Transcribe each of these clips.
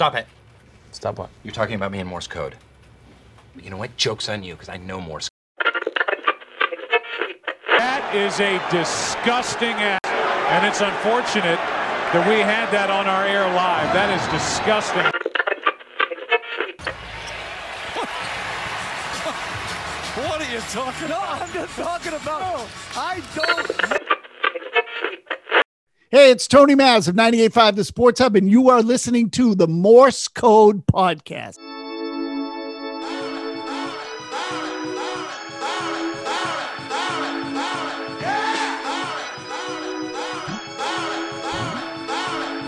Stop it. Stop what? You're talking about me in Morse code. But you know what? Joke's on you, because I know Morse That is a disgusting act. And it's unfortunate that we had that on our air live. That is disgusting. What are you talking about? No, I'm just talking about. No, I don't. Hey, it's Tony Maz of 98.5 The Sports Hub, and you are listening to the Morse Code Podcast.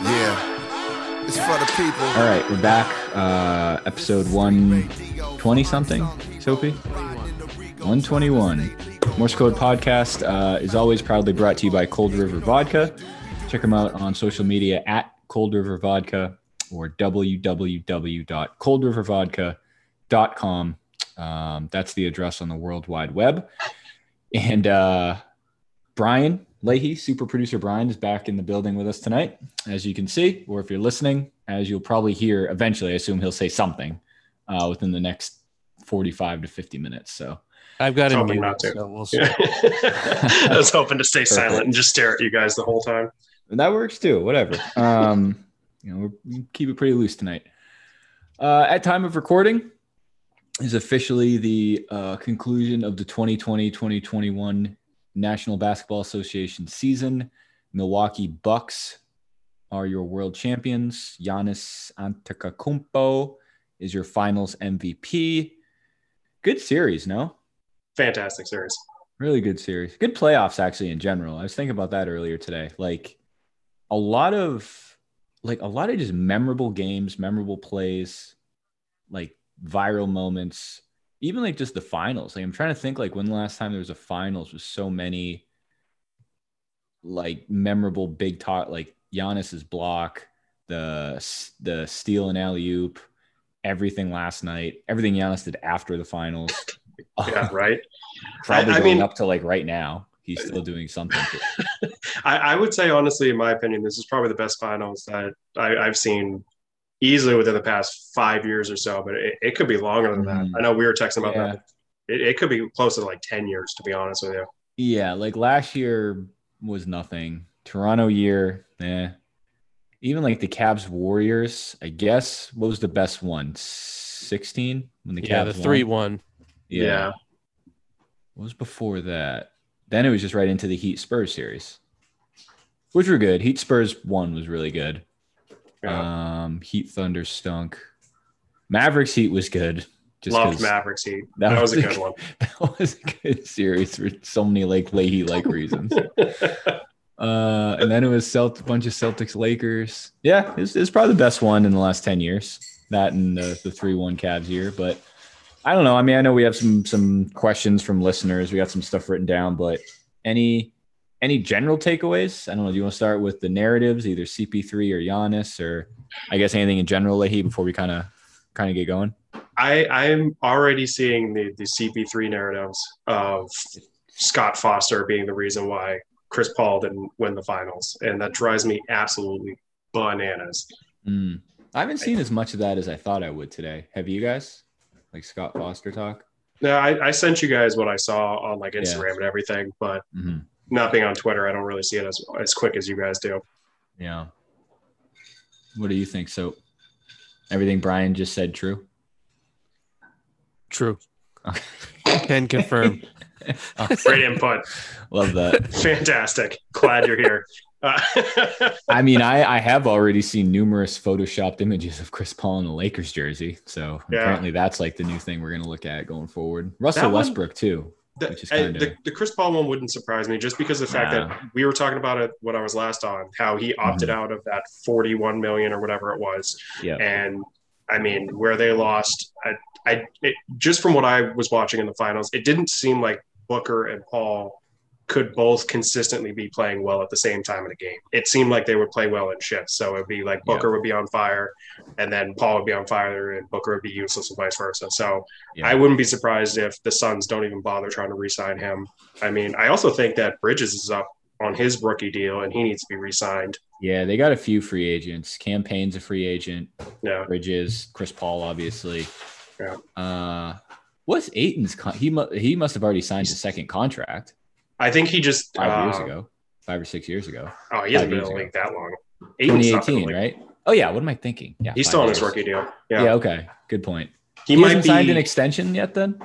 Yeah. It's for the people. All right, we're back. Uh, episode 120 something, Sophie? 121. Morse Code Podcast uh, is always proudly brought to you by Cold River Vodka. Check them out on social media at Cold River Vodka or www.coldrivervodka.com. Um, that's the address on the World Wide Web. And uh, Brian Lahey, super producer Brian, is back in the building with us tonight, as you can see, or if you're listening, as you'll probably hear eventually. I assume he'll say something uh, within the next 45 to 50 minutes. So I've got him not to. so we'll see. I was hoping to stay silent and just stare at you guys the whole time. And that works too. Whatever. Um, you know, we keep it pretty loose tonight. Uh, at time of recording is officially the uh, conclusion of the 2020-2021 National Basketball Association season. Milwaukee Bucks are your world champions. Giannis Antetokounmpo is your Finals MVP. Good series, no? Fantastic series. Really good series. Good playoffs, actually, in general. I was thinking about that earlier today. Like a lot of, like a lot of just memorable games, memorable plays, like viral moments. Even like just the finals. Like I'm trying to think, like when the last time there was a finals with so many, like memorable big talk, like Giannis's block, the the steal and alley oop, everything last night, everything Giannis did after the finals. Yeah, right. Probably I- I going mean- up to like right now. He's still doing something. I, I would say, honestly, in my opinion, this is probably the best finals that I, I've seen easily within the past five years or so, but it, it could be longer than that. Mhm. I know we were texting about Yeah. that. It, it could be close to like 10 years, to be honest with you. Yeah, like last year was nothing. Toronto year, eh. Even like the Cavs Warriors, I guess. What was the best one? 16 when the yeah, Cavs the won? three one. Yeah. Yeah. What was before that? Then it was just right into the Heat Spurs series, which were good. Heat Spurs one was really good. Yeah. Um, Heat Thunder stunk. Mavericks Heat was good. Just Mavericks Heat. that That, was, was a a good one. That was a good series for so many like Lahey like reasons. Uh, and then it was Celt- a bunch of Celtics Lakers. Yeah, it's, it's probably the best one in the last 10 years. That and the, the 3 1 Cavs year. But I don't know. I mean, I know we have some some questions from listeners. We got some stuff written down, but any any general takeaways? I don't know. Do you want to start with the narratives, either CP3 or Giannis, or I guess anything in general, Lahey, before we kind of kind of get going? I, I'm already seeing the, the CP3 narratives of Scott Foster being the reason why Chris Paul didn't win the finals. And that drives me absolutely bananas. Mm. I haven't seen as much of that as I thought I would today. Have you guys? Like Scott Foster talk? Now, I, I sent you guys what I saw on like Yeah. Instagram and everything, but hmm not being on Twitter, I don't really see it as, as quick as you guys do. Yeah. What do you think? So, everything Brian just said true? True. Can confirm. Great input. Love that. Fantastic. Glad you're here. Uh, I mean, I, I have already seen numerous photoshopped images of Chris Paul in the Lakers jersey. So Yeah. apparently that's like the new thing we're going to look at going forward. Russell That one- Westbrook too. the, uh, kinda- the, the Chris Paul one wouldn't surprise me just because of the fact Nah. that we were talking about it when I was last on, how he opted Mhm. out of that 41 million or whatever it was. Yeah. And I mean, where they lost, I, I it, just from what I was watching in the finals, it didn't seem like Booker and Paul could both consistently be playing well at the same time in a game. It seemed like they would play well in shifts. So it'd be like Booker would be on fire, and then Paul would be on fire, and Booker would be useless, and vice versa. So Yeah. I wouldn't be surprised if the Suns don't even bother trying to re-sign him. I mean, I also think that Bridges is up on his rookie deal, and he needs to be re-signed Yeah, they got a few free agents. Cam Payne's a free agent. Yeah. Bridges, Chris Paul, obviously. Yeah. Uh, what's Ayton's? Con- he mu- he must have already signed his second contract I think he just five years uh, ago, five or six years ago, Oh, he hasn't been in the league that long. Ayton's not been in 2018, right? Oh yeah. What am I thinking? Yeah, He's still on his rookie deal. Yeah. Yeah, Okay. Good point. he, He, might hasn't be. signed an extension yet. Then.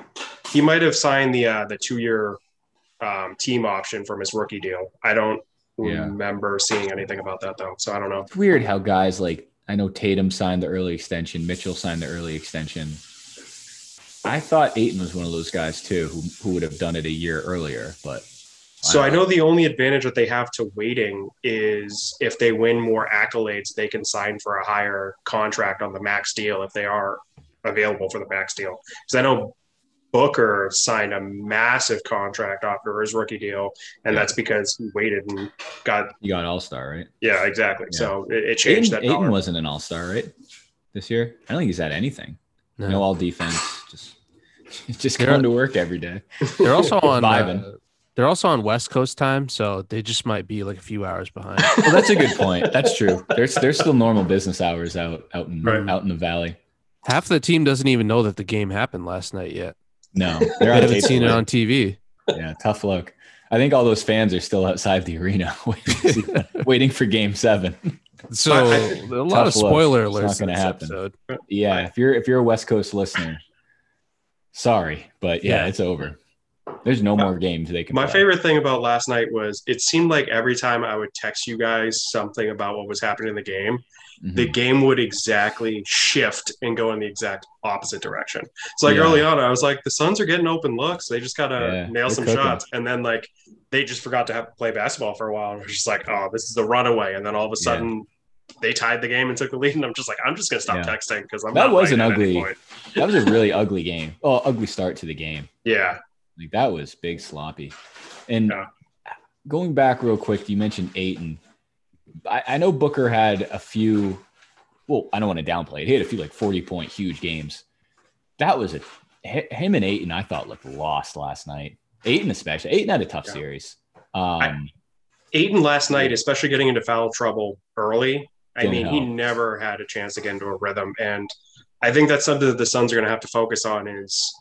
he might have signed the uh, the two year um, team option from his rookie deal. I don't Yeah. remember seeing anything about that though, so I don't know. It's weird how guys like I know Tatum signed the early extension, Mitchell signed the early extension. I thought Ayton was one of those guys too who, who would have done it a year earlier, but So I know the only advantage that they have to waiting is if they win more accolades, they can sign for a higher contract on the max deal if they are available for the max deal. Because I know Booker signed a massive contract after his rookie deal, and Yeah. that's because he waited and got you got All Star, right? yeah exactly. Yeah. So it, it changed Ayton, that. Ayton dollar. wasn't an All Star, right? This year, I don't think he's had anything. No. No, all defense, just just They're- going to work every day. They're also on. Vibing. They're also on West Coast time, so they just might be like a few hours behind. Well, that's a good point. That's true. There's there's still normal business hours out out in Right. out in the valley. Half the team doesn't even know that the game happened last night yet. No, They haven't tape seen it on TV. Yeah, tough luck. I think all those fans are still outside the arena waiting, waiting for Game Seven. So a lot of Tough luck. spoiler It's not gonna happen. episode. Yeah, if you're if you're a West Coast listener, sorry, but yeah, Yeah. it's over. There's no more games they can. My play. favorite thing about last night was it seemed like every time I would text you guys something about what was happening in the game, Mhm. the game would exactly shift and go in the exact opposite direction. So like Yeah. early on, I was like, the Suns are getting open looks. They just gotta Yeah, nail some cooking. shots. And then like they just forgot to have play basketball for a while. And was just like, oh, this is a runaway. And then all of a Yeah. sudden they tied the game and took the lead. And I'm just like, I'm just gonna stop Yeah. texting because I'm That was an ugly- point. that was a really ugly game. Oh, ugly start to the game. Yeah. Like that was big sloppy. And Yeah. going back real quick, you mentioned Ayton. I, I know Booker had a few. Well, I don't want to downplay it. He had a few like forty point huge games. That was a him and Ayton. I thought looked lost last night. Ayton especially. Ayton had a tough Yeah. series. Um, Ayton last night, especially getting into foul trouble early, I mean, he never had a chance to get into a rhythm. And I think that's something that the Suns are going to have to focus on is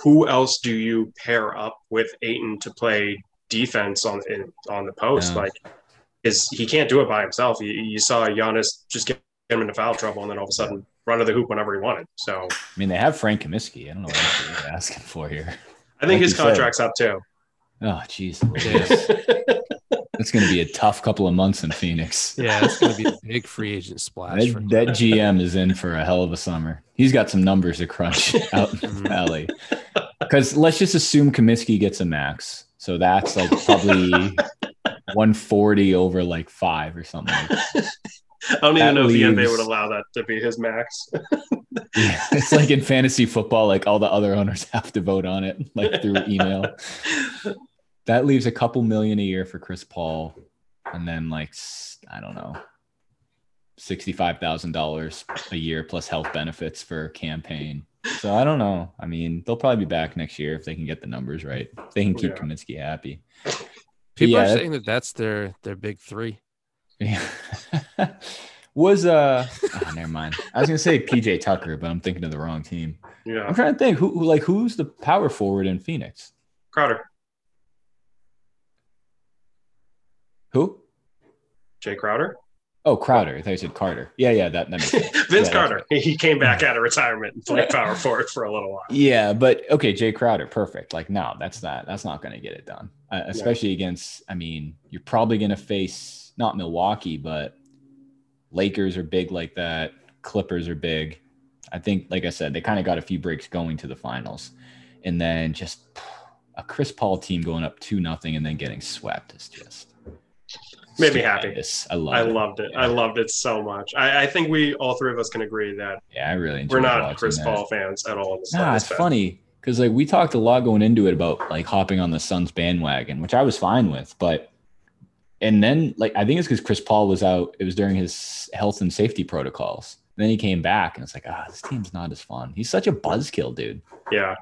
who else do you pair up with Ayton to play defense on in, on the post? Yeah. Like, is he can't do it by himself. You, you saw Giannis just get him into foul trouble and then all of a sudden run to the hoop whenever he wanted. So I mean, they have Frank Kaminsky. I don't know what else they're asking for here. I think Like his you said. contract's up too. Oh, jeez. It's going to be a tough couple of months in Phoenix. Yeah, it's going to be a big free agent splash. for That, that GM is in for a hell of a summer. He's got some numbers to crunch out in the valley. Because let's just assume Kaminsky gets a max. So that's like probably 140 over like five or something. Like that. I don't That even know if the NBA leaves- would allow that to be his max. Yeah, it's like in fantasy football, like all the other owners have to vote on it, like through email. That leaves a couple million a year for Chris Paul, and then like I don't know, sixty-five thousand dollars a year plus health benefits for Cam Payne. So I don't know. I mean, they'll probably be back next year if they can get the numbers right. If they can keep Yeah. Kaminsky happy. People Yeah, are saying that that's their their big three. Yeah. Was uh oh, never mind. I was gonna say PJ Tucker, but I'm thinking of the wrong team. Yeah. I'm trying to think who, who like who's the power forward in Phoenix? Crowder, Who? Jay Crowder. Oh, Crowder. I thought you said Carter. Yeah, yeah, that, that makes sense. Vince Yeah, Carter. He came back out of retirement and played power forward for a little while. Yeah, but okay, Jay Crowder, perfect. Like, no, that's not that's not going to get it done, uh, especially against. I mean, you're probably going to face not Milwaukee, but Lakers are big like that. Clippers are big. I think, like I said, they kind of got a few breaks going to the finals, and then just a Chris Paul team going up two nothing and then getting swept is just Made me happy. I love. I loved it. Yeah. I loved it so much. I, I think we all three of us can agree that Yeah, I really we're not Chris that. Paul fans at all. Nah, it's funny because like we talked a lot going into it about like hopping on the Suns bandwagon, which I was fine with, but and then like I think it's because Chris Paul was out. It was during his health and safety protocols. then he came back and it's like, ah, this team's not as fun. He's such a buzzkill, dude. Yeah.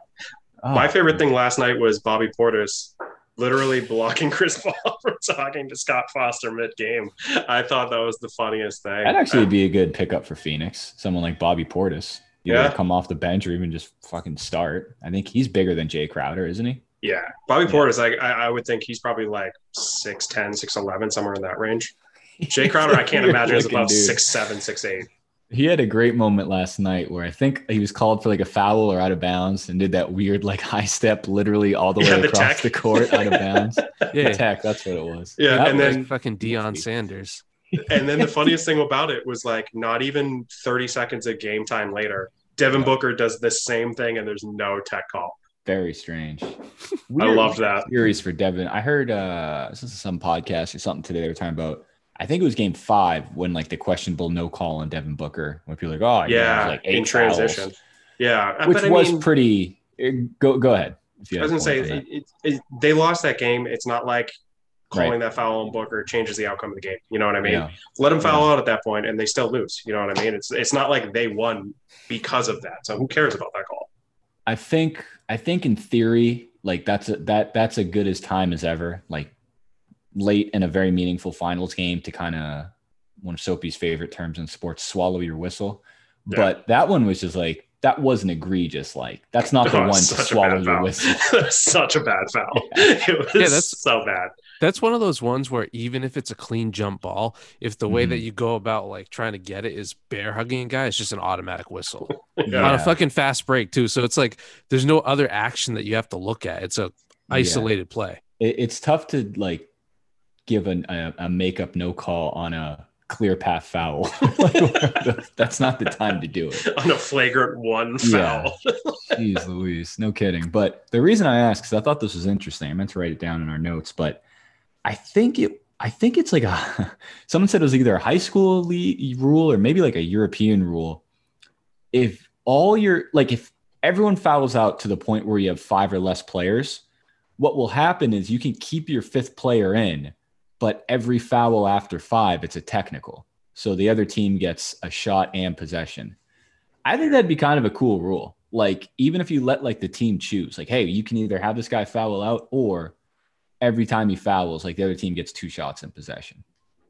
Oh, My favorite thing last night was Bobby Portis literally blocking Chris Paul from talking to Scott Foster mid game. I thought that was the funniest thing. That'd actually be a good pickup for Phoenix. Someone like Bobby Portis. Either Yeah. come off the bench or even just fucking start. I think he's bigger than Jay Crowder, isn't he? Yeah, Bobby Portis. I, I I would think he's probably like 6'10", 6'11", somewhere in that range. Jay Crowder, I can't imagine is about dude. six seven, six eight. He had a great moment last night where I think he was called for like a foul or out of bounds and did that weird like high step literally all the Yeah, way the across tech. the court out of bounds. Yeah, Tech, that's what it was. Yeah, That and was- then- like fucking Deion Sanders. And then the funniest thing about it was like not even thirty seconds of game time later, Devin Booker does the same thing, and there's no tech call. very strange. I Weird loved that. series for Devin. I heard uh this is some podcast or something today. They were talking about. I think it was Game Five when like the questionable no call on Devin Booker. When people are like, oh yeah, Yeah, like eight in transition. fouls," Yeah, which but was mean, pretty. uh, Go go ahead. I was gonna say point for that. it, it, they lost that game. It's not like calling that foul on Booker changes the outcome of the game. You know what I mean? Yeah. Let them foul out at that point, and they still lose. You know what I mean? It's it's not like they won because of that. So who cares about that call? I think I think in theory, like that's a, that that's a good as time as ever. Like late in a very meaningful finals game to kind of one of Sopee's favorite terms in sports, swallow your whistle. Yeah. But that one was just like that wasn't egregious. Like that's not the Oh, one to swallow your foul. whistle. Such a bad foul. It was Yeah, that's- so bad. That's one of those ones where even if it's a clean jump ball, if the way that Mhm. you go about like trying to get it is bear hugging a guy, it's just an automatic whistle Yeah. on a fucking fast break too. So it's like there's no other action that you have to look at. It's a isolated play. It, it's tough to like give an, a, a makeup no call on a clear path foul. Like, that's not the time to do it. On a flagrant one Yeah. foul. Jeez Louise, no kidding. But the reason I asked, because I thought this was interesting, I meant to write it down in our notes, but I think it, I think it's like a. Someone said it was either a high school le- rule or maybe like a European rule. If all your like, if everyone fouls out to the point where you have five or less players, what will happen is you can keep your fifth player in, but every foul after five, it's a technical. So the other team gets a shot and possession. I think that'd be kind of a cool rule. Like, even if you let like the team choose, like, hey, you can either have this guy foul out or every time he fouls, like the other team gets two shots in possession.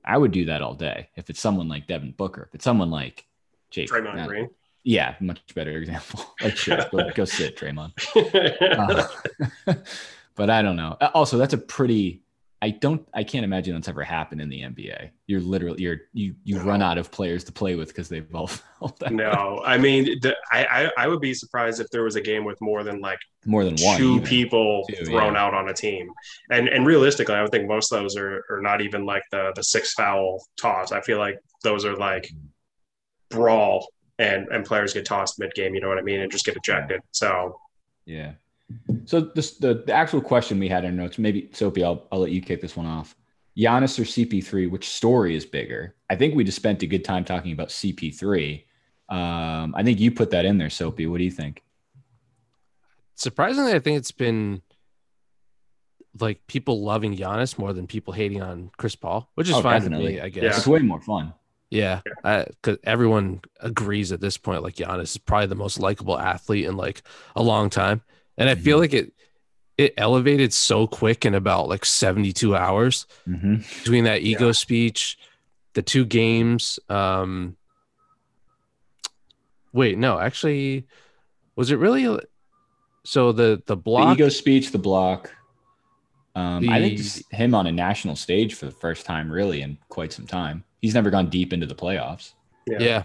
I would do that all day if it's someone like Devin Booker. If it's someone like Jake, Draymond Green. yeah, much better example. Like, sure, go, go sit, Draymond. Uh, but I don't know. Uh, Also, that's a pretty. I don't. I can't imagine that's ever happened in the NBA. You're literally you're you you run out of players to play with because they've all fouled out. no, I mean, the, I, I I would be surprised if there was a game with more than like more than one. two even. people Two, thrown yeah. out on a team. And and realistically, I would think most of those are, are not even like the the six foul toss. I feel like those are like mm. brawl and and players get tossed mid game. You know what I mean? And just get ejected. So Yeah. So this the, the actual question we had in our notes, maybe Sophie, I'll I'll let you kick this one off. Giannis or CP3, which story is bigger? I think we just spent a good time talking about CP3. Um, I think you put that in there, Sopee. What do you think? Surprisingly, I think it's been like people loving Giannis more than people hating on Chris Paul, which is Oh, fine definitely. to me, I Yeah. guess. It's way more fun. Yeah, because everyone agrees at this point, like Giannis is probably the most likable athlete in like a long time, and I feel Mhm. like it it elevated so quick in about like seventy two hours Mm-hmm. between that ego speech, the two games. Um, wait, no, actually, was it really? So the the The block, ego speech, the block. Um, I think The- him on a national stage for the first time, really, in quite some time. He's never gone deep into the playoffs. yeah,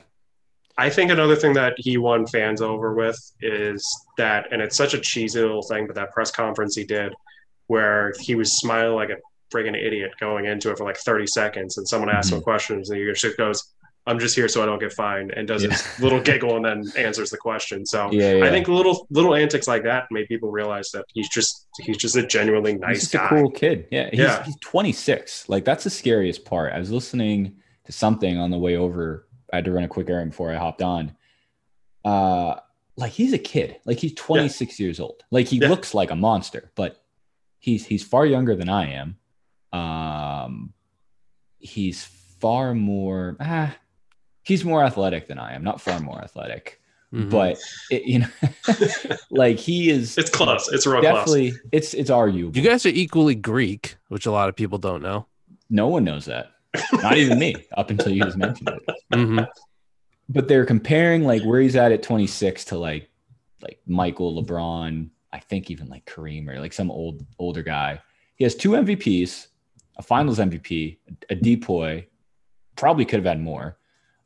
I think another thing that he won fans over with is that, and it's such a cheesy little thing, but that press conference he did where he was smiling like a friggin' idiot going into it for like 30 seconds, and someone asked him mm-hmm. questions, and he just goes, I'm just here so I don't get fined, and does Yeah. his little giggle and then answers the question. So Yeah, yeah. I think little little antics like that made people realize that he's just he's just a genuinely he's nice just guy. a cool kid. Yeah, he's, Yeah. he's 26. Like that's the scariest part. I was listening to something on the way over. I had to run a quick errand before I hopped on. Uh, like he's a kid. Like he's 26 years old. Like he Yeah. looks like a monster, but he's he's far younger than I am. Um, he's far more. Ah, he's more athletic than I am. Not far more athletic. Mhm. but it, you know, like he is. It's close. It's real close. definitely. It's it's arguable. you guys are equally Greek, which a lot of people don't know. no one knows that. Not even me. Up until you just mentioned it. Mhm. but they're comparing like where he's at at 26 to like like Michael LeBron, I think even like Kareem or like some old older guy. He has two MVPs, a Finals MVP, a DPOY. Probably could have had more.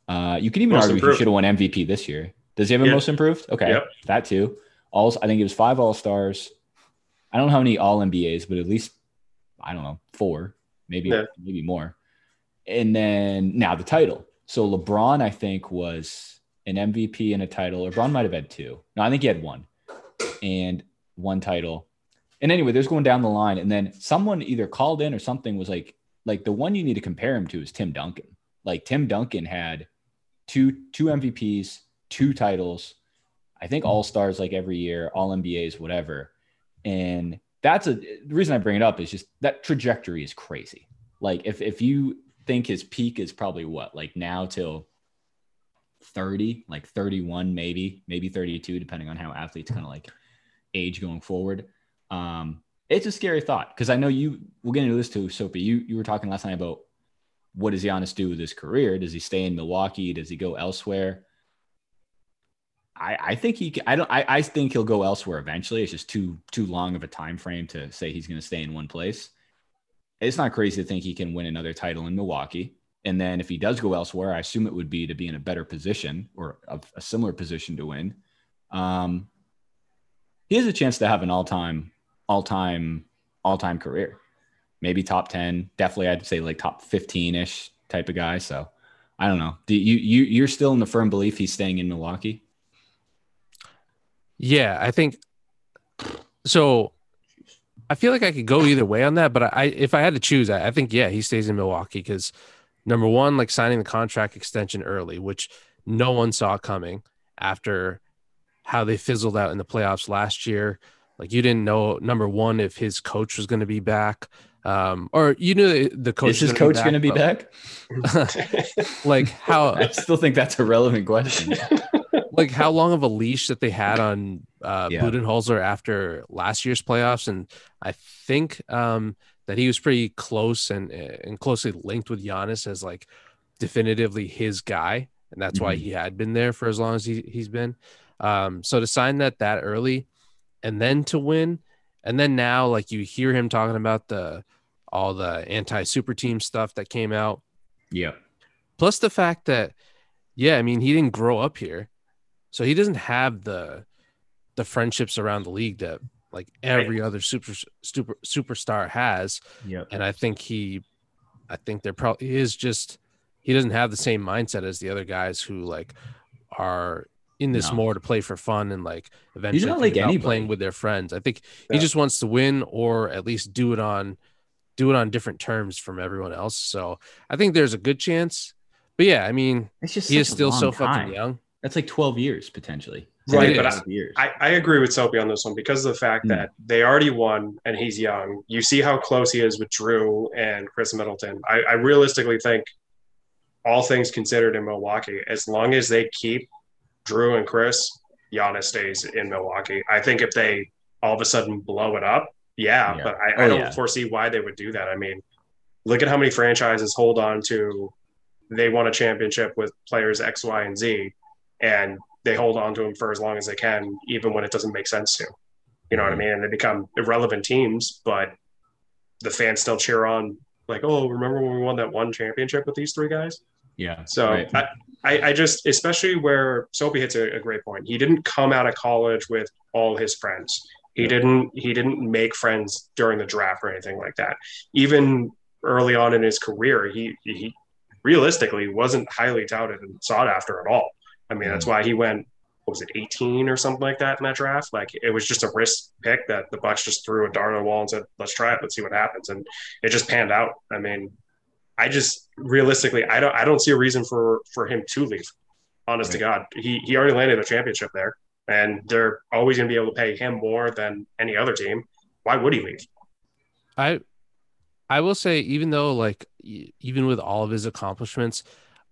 Uh, you could even Most argue he should have won MVP this year. Does he have a Yeah. most improved? Okay, Yep. that too. All I think it was five All Stars. I don't know how many All NBAs, but at least I don't know four, maybe Yeah. maybe more. And then now the title. So LeBron, I think, was an MVP and a title. LeBron might have had two. No, I think he had one and one title. And anyway, there's going down the line. And then someone either called in or something was like, like the one you need to compare him to is Tim Duncan. Like Tim Duncan had two two MVPs, two titles, I think all stars like every year, all NBAs, whatever. And that's a the reason I bring it up is just that trajectory is crazy. Like if if you think his peak is probably what, like now till 30, like 31, maybe, maybe 32, depending on how athletes kind of like age going forward. Um, it's a scary thought because I know you we'll get into this too, Sopee. You you were talking last night about what does Giannis do with his career? Does he stay in Milwaukee? Does he go elsewhere? I, I think he I don't I, I think he'll go elsewhere eventually. It's just too too long of a time frame to say he's gonna stay in one place. It's not crazy to think he can win another title in Milwaukee. And then if he does go elsewhere, I assume it would be to be in a better position or a, a similar position to win. Um, he has a chance to have an all-time, all-time, all-time career. Maybe top 10, definitely I'd say like top 15-ish type of guy. So I don't know. Do you you you're still in the firm belief he's staying in Milwaukee? Yeah, I think so. I feel like I could go either way on that, but I, if I had to choose, I, I think yeah, he stays in Milwaukee because number one, like signing the contract extension early, which no one saw coming after how they fizzled out in the playoffs last year. Like you didn't know number one if his coach was going to be back, um, or you knew the- the coach Is his coach going to be but, back? Like how I still think that's a relevant question. like how long of a leash that they had on uh, Yeah. Budenholzer after last year's playoffs, and I think um, that he was pretty close and and closely linked with Giannis as like definitively his guy, and that's why Mhm. he had been there for as long as he he's been. Um, so to sign that that early, and then to win, and then now like you hear him talking about the all the anti super team stuff that came out yeah. plus the fact that yeah i mean he didn't grow up here so he doesn't have the the friendships around the league that like every other super super superstar has Yeah. and i think he i think there probably is just he doesn't have the same mindset as the other guys who like are in this No. more to play for fun and like eventually not like anybody. playing with their friends i think Yeah. he just wants to win or at least do it on do it on different terms from everyone else so i think there's a good chance but yeah i mean It's just he is still so long fucking young. That's like 12 years potentially. Right, but. I, years. I, I agree with Sopee on this one because of the fact Hmm. that they already won and he's young. You see how close he is with Jrue and Khris Middleton. I, I realistically think, all things considered in Milwaukee, as long as they keep Jrue and Khris, Giannis stays in Milwaukee. I think if they all of a sudden blow it up, yeah, Yeah. but I, Oh, I don't yeah. foresee why they would do that. I mean, look at how many franchises hold on to they won a championship with players X, Y, and Z, and they hold on to them for as long as they can, even when it doesn't make sense to. You know what I mm-hmm. mean? And they become irrelevant teams, but the fans still cheer on, like, oh, remember when we won that one championship with these three guys? yeah. So right. I, I, I just, especially where Sopee hits a, a great point. He didn't come out of college with all his friends. He didn't. He didn't make friends during the draft or anything like that. Even early on in his career, he he realistically wasn't highly touted and sought after at all. I mean, that's why he went. What was it, 18 or something like that in that draft? Like it was just a risk pick that the Bucks just threw a dart on the wall and said, "Let's try it. Let's see what happens." And it just panned out. I mean, I just realistically, I don't, I don't see a reason for for him to leave. Honest to God, he he already landed a championship there, and they're always going to be able to pay him more than any other team. Why would he leave? I I will say, even though like even with all of his accomplishments,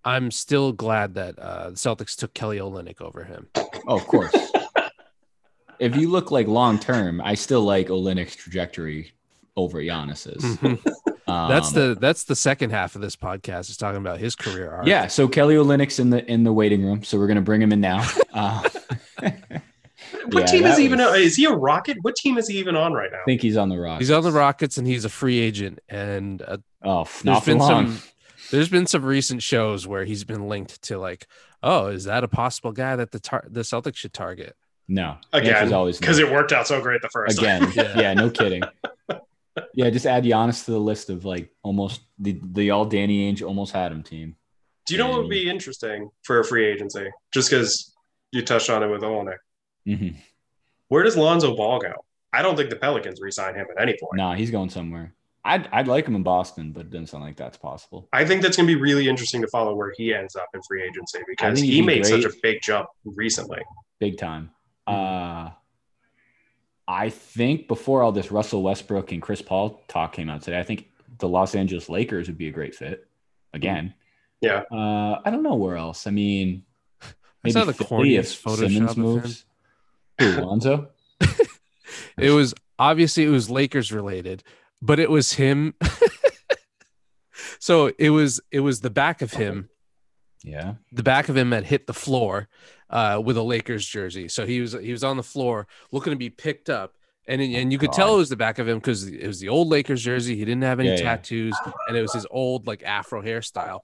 I'm still glad that uh, the Celtics took Kelly Olynyk over him. Oh, of course. if you look like long term, I still like Olynyk's trajectory over Giannis's. Mhm. Um, that's the that's the second half of this podcast is talking about his career arc. yeah. So Kelly Olynyk's in the in the waiting room, so we're gonna bring him in now. Uh, What Yeah, team is he even? was- on? Is he a Rocket? What team is he even on right now? I think he's on the rock. he's on the Rockets and he's a free agent. And uh, Oh, f- there's not for been long. some there's been some recent shows where he's been linked to like, oh, is that a possible guy that the tar- the Celtics should target? No, Again, answer's always no. because it worked out so great the first time. again. Yeah. yeah. no kidding. Yeah, just add Giannis to the list of like almost the the all Danny Ainge almost had him team. Do you know what would be interesting for a free agency? Just because you touched on it with Olynyk. Mhm. Where does Lonzo Ball go? I don't think the Pelicans re-sign him at any point. Nah, he's going somewhere. I'd I'd like him in Boston, but it doesn't sound like that's possible. I think that's going to be really interesting to follow where he ends up in free agency because he'd be made such a big jump recently. Big time. Uh I think before all this Russell Westbrook and Chris Paul talk came out today, I think the Los Angeles Lakers would be a great fit again. Yeah. Uh, I don't know where else. I mean, I maybe saw the Philly if corniest Photoshop Simmons moves. Who, Lonzo? It was obviously it was Lakers related, but it was him. so it was it was the back of him Yeah. the back of him had hit the floor uh, with a Lakers jersey. So he was he was on the floor looking to be picked up, and and you could tell it was the back of him because it was the old Lakers jersey. He didn't have any Yeah, yeah. tattoos, and it was his old like Afro hairstyle.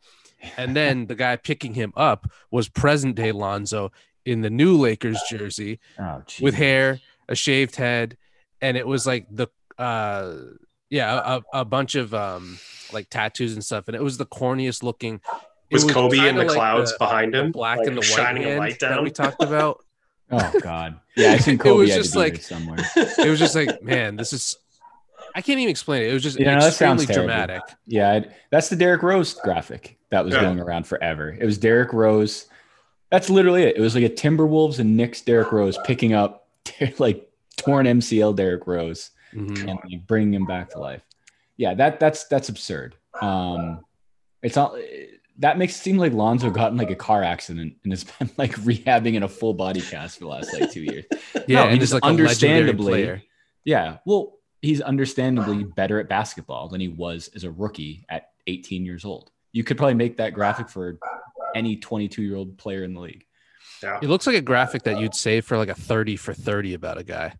And then the guy picking him up was present day Lonzo in the new Lakers jersey Oh, with hair, a shaved head, and it was like the uh yeah a, a bunch of um like tattoos and stuff, and it was the corniest looking. it Was, Kobe in the like clouds the- behind the him, black like and the white shining a hand light that we talked about. Oh God. Yeah, I think It Kobe was just like- somewhere. It was just like, man, this is. I can't even explain it. It was just Yeah, no, that sounds extremely terrible. dramatic. Yeah, I'd- that's the Derrick Rose graphic that was Yeah. going around forever. It was Derrick Rose. That's literally it. It was like a Timberwolves and Knicks Derrick Rose picking up like torn MCL Derrick Rose Mhm. and like, bringing him back to life. Yeah, that that's that's absurd. Um, it's not that makes it seem like Lonzo got in like a car accident and has been like rehabbing in a full body cast for the last like two years. Yeah, No, and he's he's like understandably- player. Yeah. Well, he's understandably better at basketball than he was as a rookie at 18 years old. You could probably make that graphic for any 22 year old player in the league. Yeah. It looks like a graphic that you'd save for like a thirty for thirty about a guy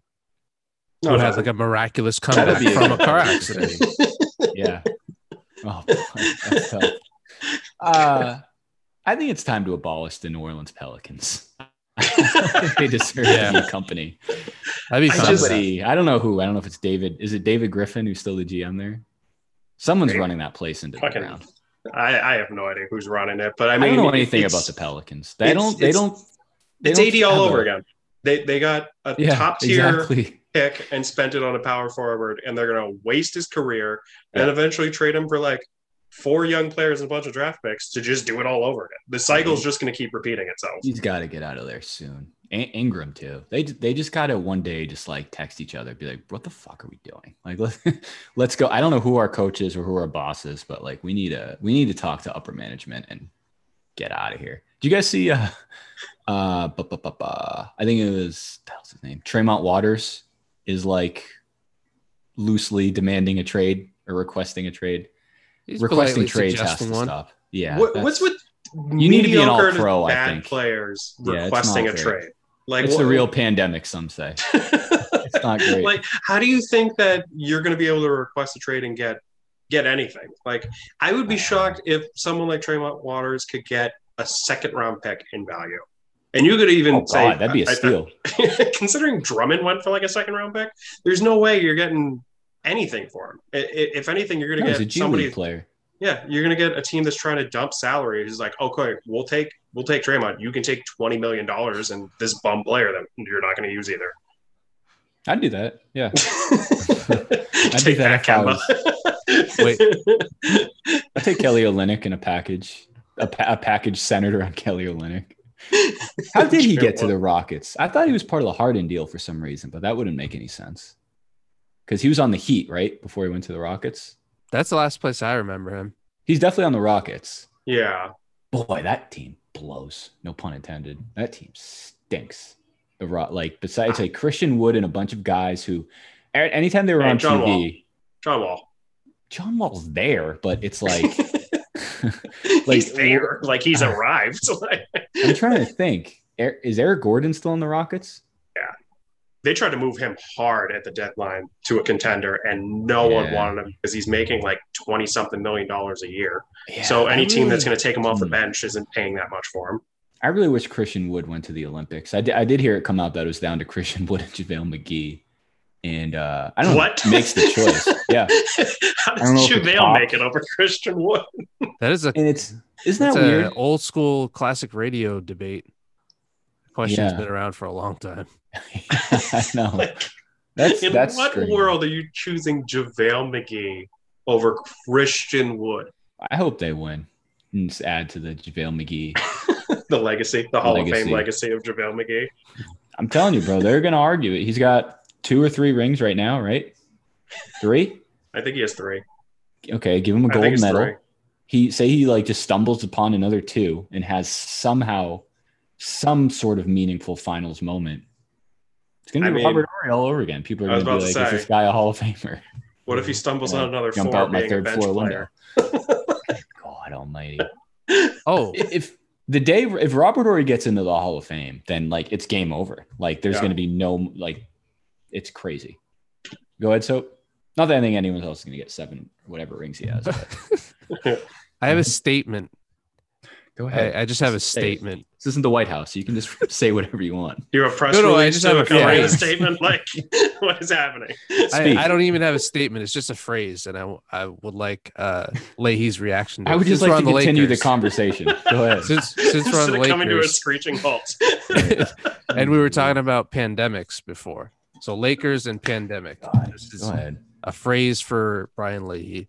No, who no. had like a miraculous That'd comeback a from a car accident. Yeah. Oh, that's tough. Uh, I think it's time to abolish the New Orleans Pelicans. they deserve Yeah. to be a company. That'd be I just- Somebody, I don't know who. I don't know if it's David. Is it David Griffin who's still the GM there? Someone's Maybe. running that place into the Fucking- ground. I, I have no idea who's running it, but I I, don't know anything about the Pelicans. They don't. They don't. they It's don't AD all over a- again. They they got a Yeah, top tier exactly. Pick and spent it on a power forward, and they're going to waste his career and eventually trade him for like four young players and a bunch of draft picks to just do it all over again. The cycle's just going to keep repeating itself. He's got to get out of there soon. In- Ingram too. They they just got to one day just like text each other, be like, "What the fuck are we doing? Like, let's let's go." I don't know who our coach is or who our bosses, but like, we need a we need to talk to upper management and get out of here. Do you guys see? Uh, uh, bu- bu- bu- I think it was the hell's his name. Tremont Waters is like loosely demanding a trade or requesting a trade. He's requesting trades has to one. stop. Yeah. what, what's with You need to be an mediocre to all-pro, I bad think. players Yeah, requesting not a great. trade? Like it's what- the real pandemic, some say. It's not great. like how do you think that you're going to be able to request a trade and get get anything like i would be uh, shocked if someone like Tremont waters could get a second round pick in value and you could even oh say God, that'd be a I- I- steal. considering drummond went for like a second round pick there's no way you're getting anything for him I- I- if anything you're going to a get somebody League player. yeah you're going to get a team that's trying to dump salary who's like okay we'll take we'll take Draymond. you can take 20 million dollars and this bum player that you're not going to use either I'd do that. Yeah. I'd do that I Wait. I'd take Kelly Olynyk in a package, a, pa- a package centered around Kelly Olynyk. How did he get to the Rockets? I thought he was part of the Harden deal for some reason, but that wouldn't make any sense. Because he was on the Heat, right? Before he went to the Rockets. That's the last place I remember him. He's definitely on the Rockets. Yeah. boy, that team blows. No pun intended. That team stinks. The Rock, like besides like Christian Wood and a bunch of guys who, anytime they were And on John TV, Wall. John Wall. John Wall's there, but it's like, he's Like- there. Like he's arrived. I'm trying to think. Er- Is Eric Gordon still in the Rockets? Yeah, they tried to move him hard at the deadline to a contender, and no one wanted him because he's making like twenty something million dollars a year. Yeah, so any I team that's going to take him off the Hmm. bench isn't paying that much for him. I really wish Christian Wood went to the Olympics. I did, I did hear it come out that it was down to Christian Wood and JaVale McGee. And uh, I don't What? know what makes the choice. Yeah. How I don't know does if JaVale make it over Christian Wood? That is a And it's, isn't that weird? old school classic radio debate. Question's Yeah. been around for a long time. I know. That's, In that's what strange. world are you choosing JaVale McGee over Christian Wood? I hope they win and just add to the JaVale McGee. The legacy, the Hall of Fame legacy of JaVale McGee. I'm telling you, bro, they're going to argue it. He's got two or three rings right now, right? Three? I think he has three. Okay, give him a gold medal. three. He say he like just stumbles upon another two and has somehow some sort of meaningful finals moment. It's gonna I be mean, Robert Horry all over again. People are gonna be like, to "Is this guy a Hall of Famer?" What if he stumbles on another jump four out my being a third bench floor player? window. God Almighty! Oh, if the day if Robert Horry gets into the Hall of Fame, then like it's game over. Like there's Yeah. gonna be no like, it's crazy. Go ahead, so Not that I think anyone else is gonna get seven whatever rings he has. I have a statement. go I, I just have a Say it. statement. This isn't the White House. You can just say whatever you want. You're a press No, no, I release just to have a accompany the phrase. statement. Like, what is happening? I, Speak. I don't even have a statement. It's just a phrase, and I, I would like uh, Lahey's reaction. To I it. would just Since like we're to on continue the Lakers- conversation. Go ahead. Since since we're on the Instead of coming to a Lakers, screeching halt. and we were talking about pandemics before. So Lakers and pandemic. God, This is Go ahead. a phrase for Brian Lahey.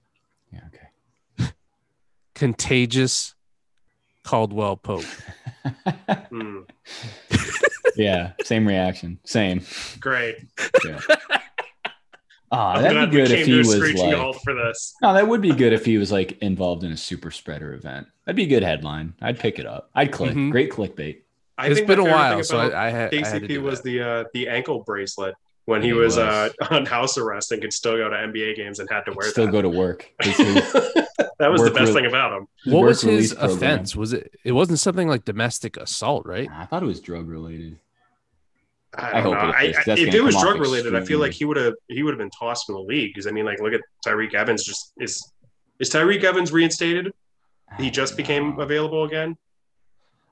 Yeah, okay. Contagious Caldwell Pope. Hmm, yeah, same reaction. Same. great. Yeah. Ah, that'd be good if he was like. for this. No, that would be good if he was like involved in a super spreader event. That'd be a good headline. I'd pick it up. I'd click. Mhm. Great clickbait. I It's think been a while, so I, I, had, I had to KCP do was that. the uh, the ankle bracelet when he He was, was. Uh, on house arrest and could still go to NBA games and had to wear Still that. go to work. His- his- that was the best re- thing about him. What was his release program. offense? Was it? It wasn't something like domestic assault, right? I thought it was drug related. I, I don't hope know. it I. I- if it was drug related, I feel like he would have he would have been tossed from the league. Because I mean, like, look at Tyreke Evans. Just is is Tyreke Evans reinstated? He just became available again.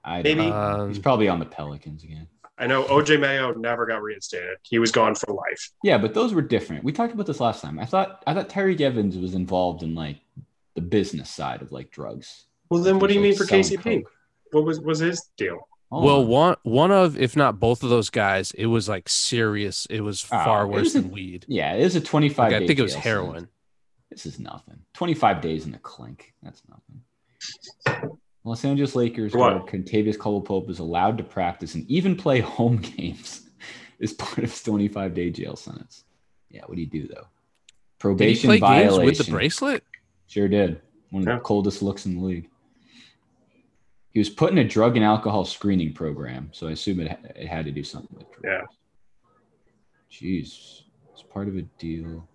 I maybe. Um, He's probably on the Pelicans again. I know OJ Mayo never got reinstated. He was gone for life. Yeah, but those were different. We talked about this last time. I thought I thought Tyreke Evans was involved in like the business side of like drugs. Well, then what do you He mean for like, selling KCP? coke. What was was his deal? Hold well, one one of, if not both of those guys, it was like serious. It was Oh, far it worse was a- than weed. yeah, it was a 25 Like, I think it was jail heroin. sentence. This is nothing. 25 days in the clink. That's nothing. Los Angeles Lakers What? guard Kentavious Caldwell Pope is allowed to practice and even play home games as part of his 25 day jail sentence. Yeah, what do you do though? Did he Probation play games violation. with the bracelet? Sure did. One of Yeah. the coldest looks in the league. He was put in a drug and alcohol screening program, so I assume it, it had to do something with drugs. Yeah. Jeez, it's part of a deal.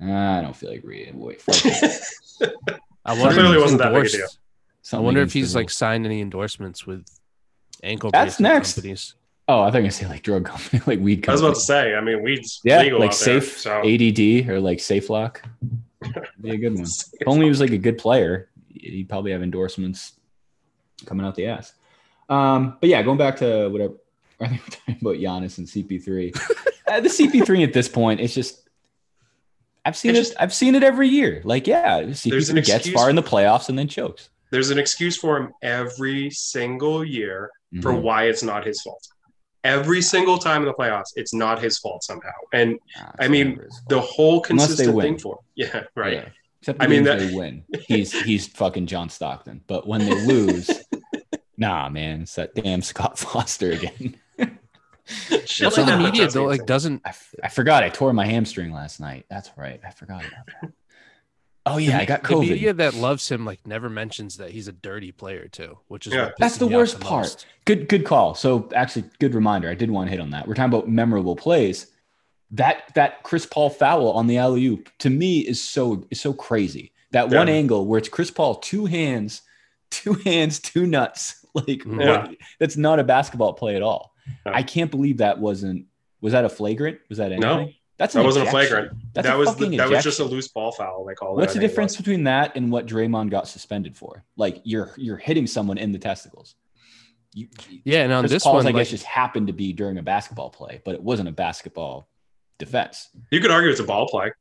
Ah, I don't feel like reading. Wait, fuck it. I wonder clearly wasn't that big a deal. I wonder if he's like signed any endorsements with ankle That's next. companies. Oh, I think I say like drug company, like weed Company. I was about to say. I mean, weed's yeah, legal like out there, safe so ADD or like Safe Lock. Be a good one. If only he was like a good player, he'd probably have endorsements coming out the ass. Um, but yeah, going back to whatever I think we're talking about Giannis and CP3. uh, the CP3 at this point, it's just I've seen It's it. I've seen it every year. Like, yeah, CP3 gets far in the playoffs and then chokes. There's an excuse for him every single year for Mhm. why it's not his fault. Every single time in the playoffs, it's not his fault somehow. And Nah, I mean, never his fault. the whole Unless they consistent win. thing for him. Yeah, right. Yeah. Except the I mean, that- they win. He's he's fucking John Stockton. But when they lose, nah, man, it's that damn Scott Foster again. Shit like the media though, like doesn't I, f- I forgot I tore my hamstring last night. That's right. I forgot about that. Oh yeah, I got The COVID. media that loves him like never mentions that he's a dirty player too, which is Yeah. That's the worst the part. Good, good call. So actually, good reminder. I did want to hit on that. We're talking about memorable plays. That that Chris Paul foul on the alley oop to me is so is so crazy. That one angle where it's Chris Paul, two hands, two hands, two nuts. Like mm. Yeah. what- that's not a basketball play at all. No. I can't believe that wasn't. Was that a flagrant? Was that anything? No. That's an That wasn't a flagrant. That's that a was the, that was just a loose ball foul. They called it. What's the difference was. between that and what Draymond got suspended for? Like you're you're hitting someone in the testicles. You, Yeah, and on Chris this Paul's, one, I guess, like, just happened to be during a basketball play, but it wasn't a basketball defense. You could argue it's a ball play.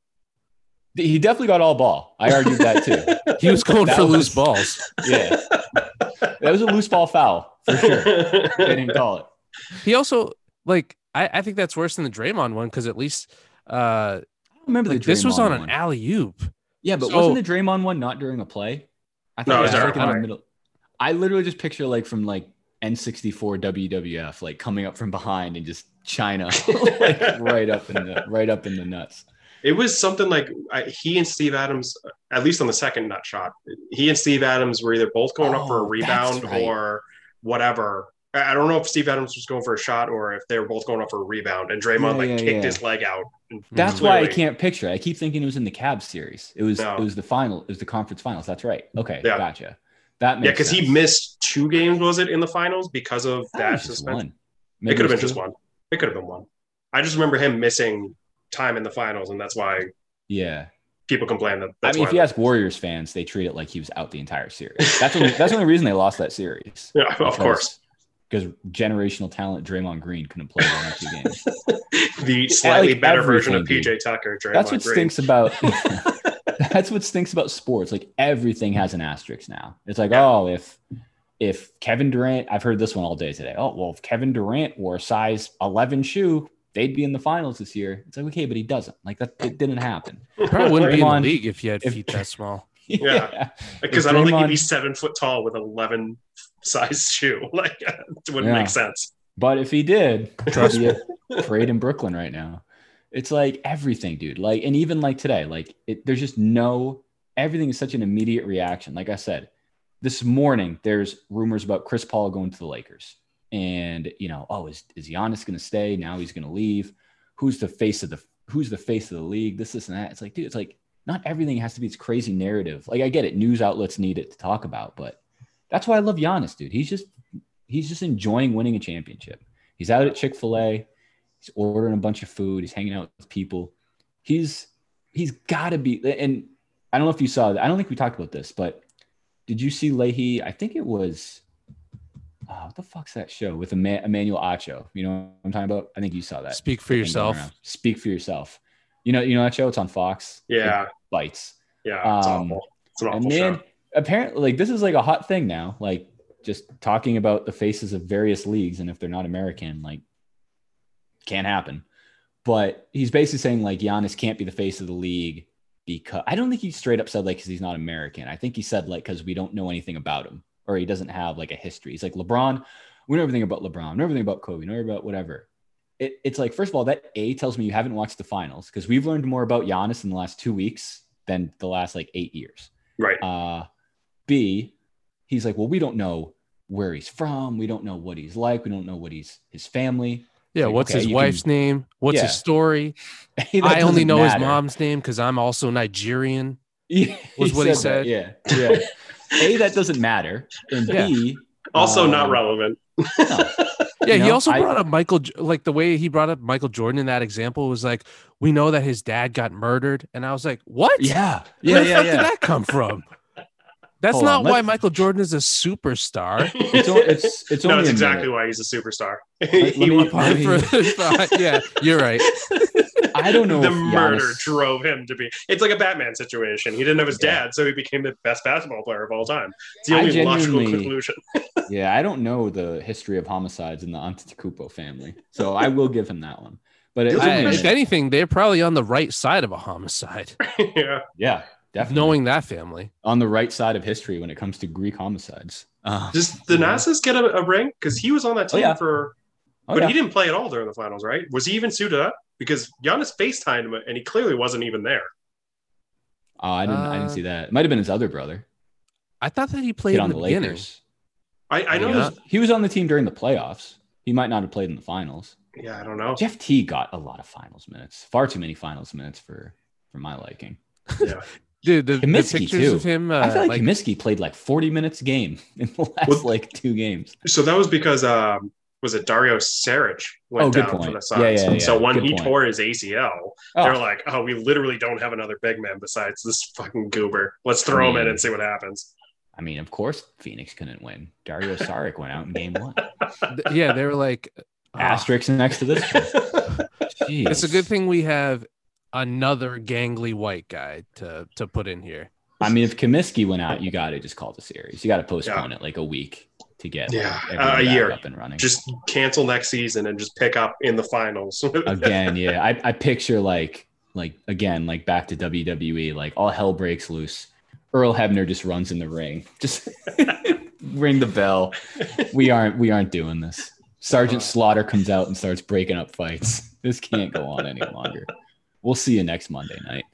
He definitely got all ball. I argued that too. he was going That for was- loose balls. Yeah, that was a loose ball foul for sure. They didn't call it. He also like I, I think that's worse than the Draymond one because at least uh I don't remember like the this was Draymond on an one. alley oop. Yeah, but So- wasn't the Draymond one not during a play? I No, it was like during a in the middle. I literally just picture like from like N64 WWF, like coming up from behind and just China, like right up in the right up in the nuts. It was something like I, he and Steve Adams, at least on the second nut shot, he and Steve Adams were either both going up for a Oh, rebound right. or whatever. I don't know if Steve Adams was going for a shot or if they were both going up for a rebound. And Draymond Yeah, like yeah, kicked yeah. his leg out. And That's why I can't picture. it. I keep thinking it was in the Cavs series. It was No. it was the final. It was the conference finals. That's right. Okay, gotcha. That makes Yeah, because he missed two games, was it in the finals because of I thought it that just suspension? one. It could have been just one. It could have been one. I just remember him missing time in the finals, and that's why Yeah, people complain that. I mean, if you ask Warriors fans, they treat it like he was out the entire series. That's only, that's the only reason they lost that series. yeah, of course, because generational talent Draymond Green couldn't play one or two games. the slightly like better version of PJ Tucker. Draymond That's what Green. stinks about. that's what stinks about sports. Like everything has an asterisk now. It's like, Yeah. oh, if if Kevin Durant, I've heard this one all day today. Oh, well, if Kevin Durant wore a size 11 shoe, they'd be in the finals this year. It's like, okay, but he doesn't. Like that, it didn't happen. Probably wouldn't be in the league if you had if- feet that small. Yeah. because If I don't think he'd be seven foot tall with eleven size shoe. Like it wouldn't Yeah. make sense. But if he did, Trust he'd be a parade in Brooklyn right now. It's like everything, dude. Like, and even like today, like it, there's just no everything is such an immediate reaction. Like I said, this morning there's rumors about Chris Paul going to the Lakers, and you know, oh, is is Giannis going to stay? Now he's going to leave. Who's the face of the Who's the face of the league? This, this, and that. It's like, dude, it's like not everything has to be this crazy narrative. Like I get it, news outlets need it to talk about, but that's why I love Giannis, dude. He's just he's just enjoying winning a championship. He's out at Chick Fil A. He's ordering a bunch of food. He's hanging out with people. He's he's got to be. And I don't know if you saw that. I don't think we talked about this, but did you see Lahey? I think it was. Oh, what the fuck's that show with Emmanuel Acho? You know what I'm talking about? I think you saw that. Speak for yourself. Speak for yourself. You know, you know that show. It's on Fox. Yeah, It bites. yeah, it's Um, awful. It's an awful And man, show. apparently, like this is like a hot thing now. Like just talking about the faces of various leagues, and if they're not American, like can't happen. But he's basically saying like Giannis can't be the face of the league because I don't think he straight up said like because he's not American. I think he said like because we don't know anything about him or he doesn't have like a history. He's like LeBron. We know everything about LeBron. We know everything about Kobe. We know about whatever. It, it's like first of all that A tells me you haven't watched the finals because we've learned more about Giannis in the last two weeks than the last like eight years. Right. Uh, B, he's like, well, we don't know where he's from. We don't know what he's like. We don't know what he's his family. Yeah, Like, what's okay, his wife's what's name? What's Yeah. his story? I only know matter. his mom's name because I'm also Nigerian. Yeah, was what he that, Yeah, yeah. A, that doesn't matter, and Yeah. B, Also, not um, relevant. no. Yeah, You he know, also I- brought up Michael, like the way he brought up Michael Jordan in that example was like, we know that his dad got murdered, and I was like, what? yeah, Where yeah, the yeah, did yeah. that come from? That's Hold not on, why let's- Michael Jordan is a superstar. It's o- it's it's no, only it's exactly minute. why he's a superstar. let me- He let was- me- yeah, you're right. I don't know the if murder Giannis- drove him to be. It's like a Batman situation. He didn't have his Yeah. dad, so he became the best basketball player of all time. It's the only logical conclusion. Yeah, I don't know the history of homicides in the Antetokounmpo family, so I will give him that one. But it's Those only are a I- pretty- if anything, they're probably on the right side of a homicide, yeah. yeah, definitely knowing that family. on the right side of history when it comes to Greek homicides. Uh, Does the Yeah. Nasus get a, a ring? Because he was on that Oh, team yeah. for, oh, but yeah. he didn't play at all during the finals, right? Was he even suited up? Because Giannis FaceTimed him, and he clearly wasn't even there. Oh, I didn't. I didn't Uh, see that. It might have been his other brother. I thought that he played Kid in on the, the. Lakers. I, I know. Yeah. there's- He was on the team during the playoffs. He might not have played in the finals. Yeah, I don't know. Jeff Teague got a lot of finals minutes. Far too many finals minutes for for my liking. Yeah. Dude, the, the Kaminsky, pictures too. of him, uh, I feel like, like, Kaminsky played like 40 minutes a game in the last Well- like two games. So that was because um, was it Dario Saric went Oh, good down for the Suns. Yeah, yeah, yeah. So when Good he point. tore his ACL, Oh, they're like, "Oh, we literally don't have another big man besides this fucking goober. Let's throw him in and see what happens." I mean, of course, Phoenix couldn't win. Dario Saric went out in game one. yeah, they were like, ah, Asterisk next to this. Jeez. it's a good thing we have another gangly white guy to to put in here. I mean, if Kaminsky went out, you got to just call the series. You got to postpone it like a week to get Yeah, everyone uh, a year. up and running. Just cancel next season and just pick up in the finals. again, yeah. I, I picture like like again like back to WWE, like all hell breaks loose. Earl Hebner just runs in the ring, just ring the bell. We aren't we aren't doing this. Sergeant Slaughter comes out and starts breaking up fights. This can't go on any longer. We'll see you next Monday night.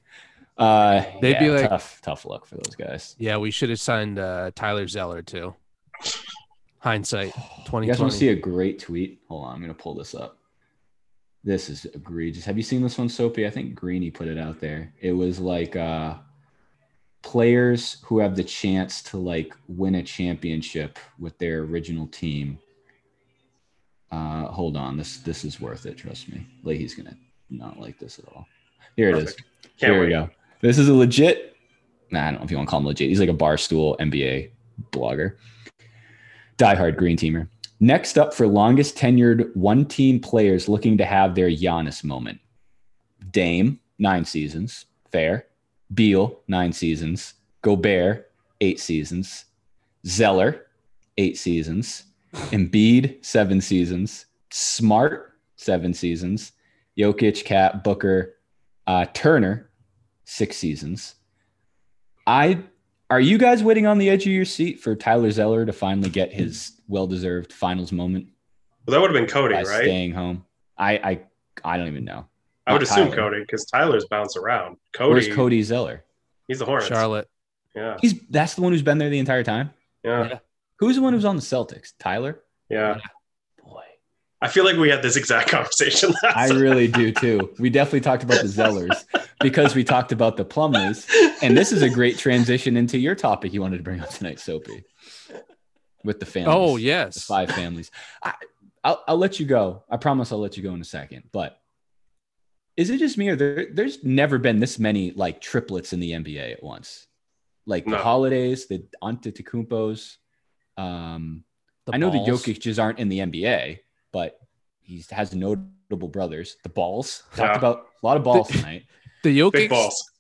Uh, They'd yeah, be like- tough, tough luck for those guys. Yeah, we should have signed uh, Tyler Zeller too. Hindsight, twenty You guys want to see a great tweet? Hold on, I'm gonna pull this up. This is egregious. Have you seen this one, Sopee? I think Greeny put it out there. It was like uh players who have the chance to like win a championship with their original team. Uh hold on, this this is worth it, trust me. Lahey's gonna not like this at all. Here it is. Perfect. Can't Here wait. we go. This is a legit. Nah, I don't know if you want to call him legit. He's like a barstool NBA blogger. Diehard green teamer. Next up for longest tenured one team players looking to have their Giannis moment. Dame, nine seasons. Fair. Beal, nine seasons. Gobert, eight seasons. Zeller, eight seasons. Embiid, seven seasons. Smart, seven seasons. Jokic, KAT, Booker, uh, Turner, six seasons. I are you guys waiting on the edge of your seat for Tyler Zeller to finally get his well-deserved finals moment Well, that would have been Cody, by right? staying home? I I I don't even know. I would Not assume Tyler. Cody because Tyler's bounce around. Cody, Where's Cody Zeller? he's the Hornets. Charlotte. Yeah, He's that's the one who's been there the entire time. yeah, Who's the one who's on the Celtics? Tyler. yeah. Boy, I feel like we had this exact conversation last I time. really do too. We definitely talked about the Zellers because we talked about the Plumlees, and this is a great transition into your topic you wanted to bring up tonight, Sopee, with the families. Oh yes, the yes, five families. I, I'll, I'll let you go. I promise I'll let you go in a second. But is it just me or there, there's never been this many like triplets in the NBA at once? Like the No. holidays, the Antetokounmpos. Um, The I know balls. the Jokic aren't in the NBA, but he has notable brothers. The balls talked Yeah. about a lot of balls tonight. The Big Jokic balls.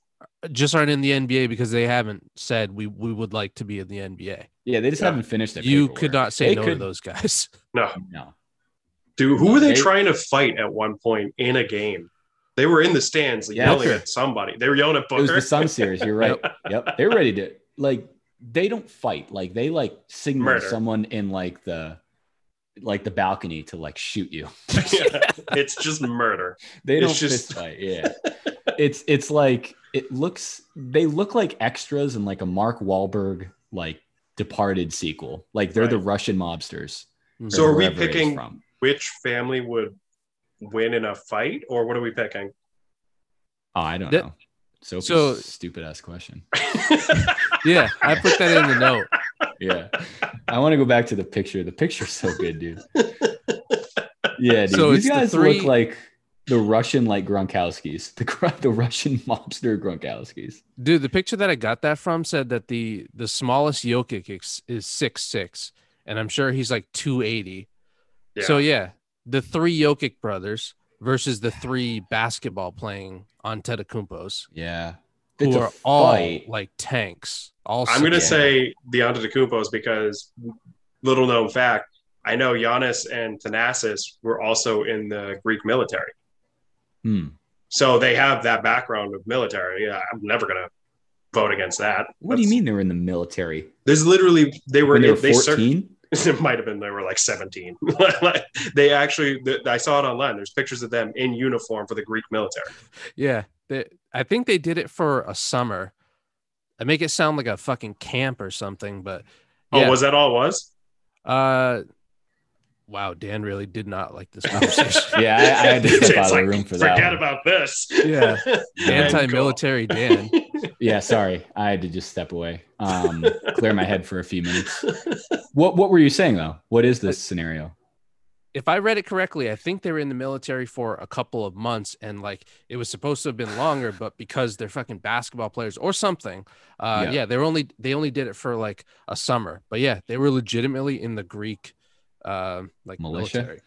just aren't in the NBA because they haven't said we we would like to be in the NBA. Yeah, they just Yeah. haven't finished their You paperwork. could not say They no to those guys. No, No, dude, who were they They- trying to fight at one point in a game? They were in the stands Yeah. yelling at somebody. They were yelling at Booker. it was the Sun series. You're right. yep, they're ready to like. They don't fight. Like they like signal Murder. someone in like the like the balcony to like shoot you. Yeah, it's just murder. They don't just- fist fight. Yeah, it's it's like it looks. They look like extras in like a Mark Wahlberg like Departed sequel. Like they're the Russian mobsters. Mm-hmm. So are we wherever it is picking- from? Which family would win in a fight, or what are we picking? Oh, I don't That- know. So, so- stupid ass question. Yeah, I put that in the note. Yeah, I want to go back to the picture. The picture's so good, dude. Yeah, dude. So These it's the guys three- look like the Russian like Gronkowskis, the the Russian mobster Gronkowskis. Dude, the picture that I got that from said that the the smallest Jokic is, is six six, and I'm sure he's like two eighty. So yeah, the three Jokic brothers versus the three basketball playing on Antetokounmpos, Yeah, who It's a are all like tanks. All I'm gonna Yeah. say the Antetokounmpos because little known fact, I know Giannis and Thanasis were also in the Greek military, Hmm. so they have that background of military. Yeah, I'm never gonna vote against that. What do you mean they were in the military? There's literally they were When they were 14? it might have been they were like 17 they actually th- i saw it online there's pictures of them in uniform for the greek military Yeah, they, I think they did it for a summer I make it sound like a fucking camp or something, but Oh, was that all it was? uh wow, Dan really did not like this conversation. Yeah, I, I had to step It's out of like, the room for that. Forget about this. Yeah. Anti-military Dan. Yeah, sorry, I had to just step away, um, clear my head for a few minutes. What What were you saying though? What is this scenario? If I read it correctly, I think they were in the military for a couple of months and like it was supposed to have been longer, but because they're fucking basketball players or something, uh Yeah. yeah, they were only they only did it for like a summer. But yeah, they were legitimately in the Greek uh like Militia? military.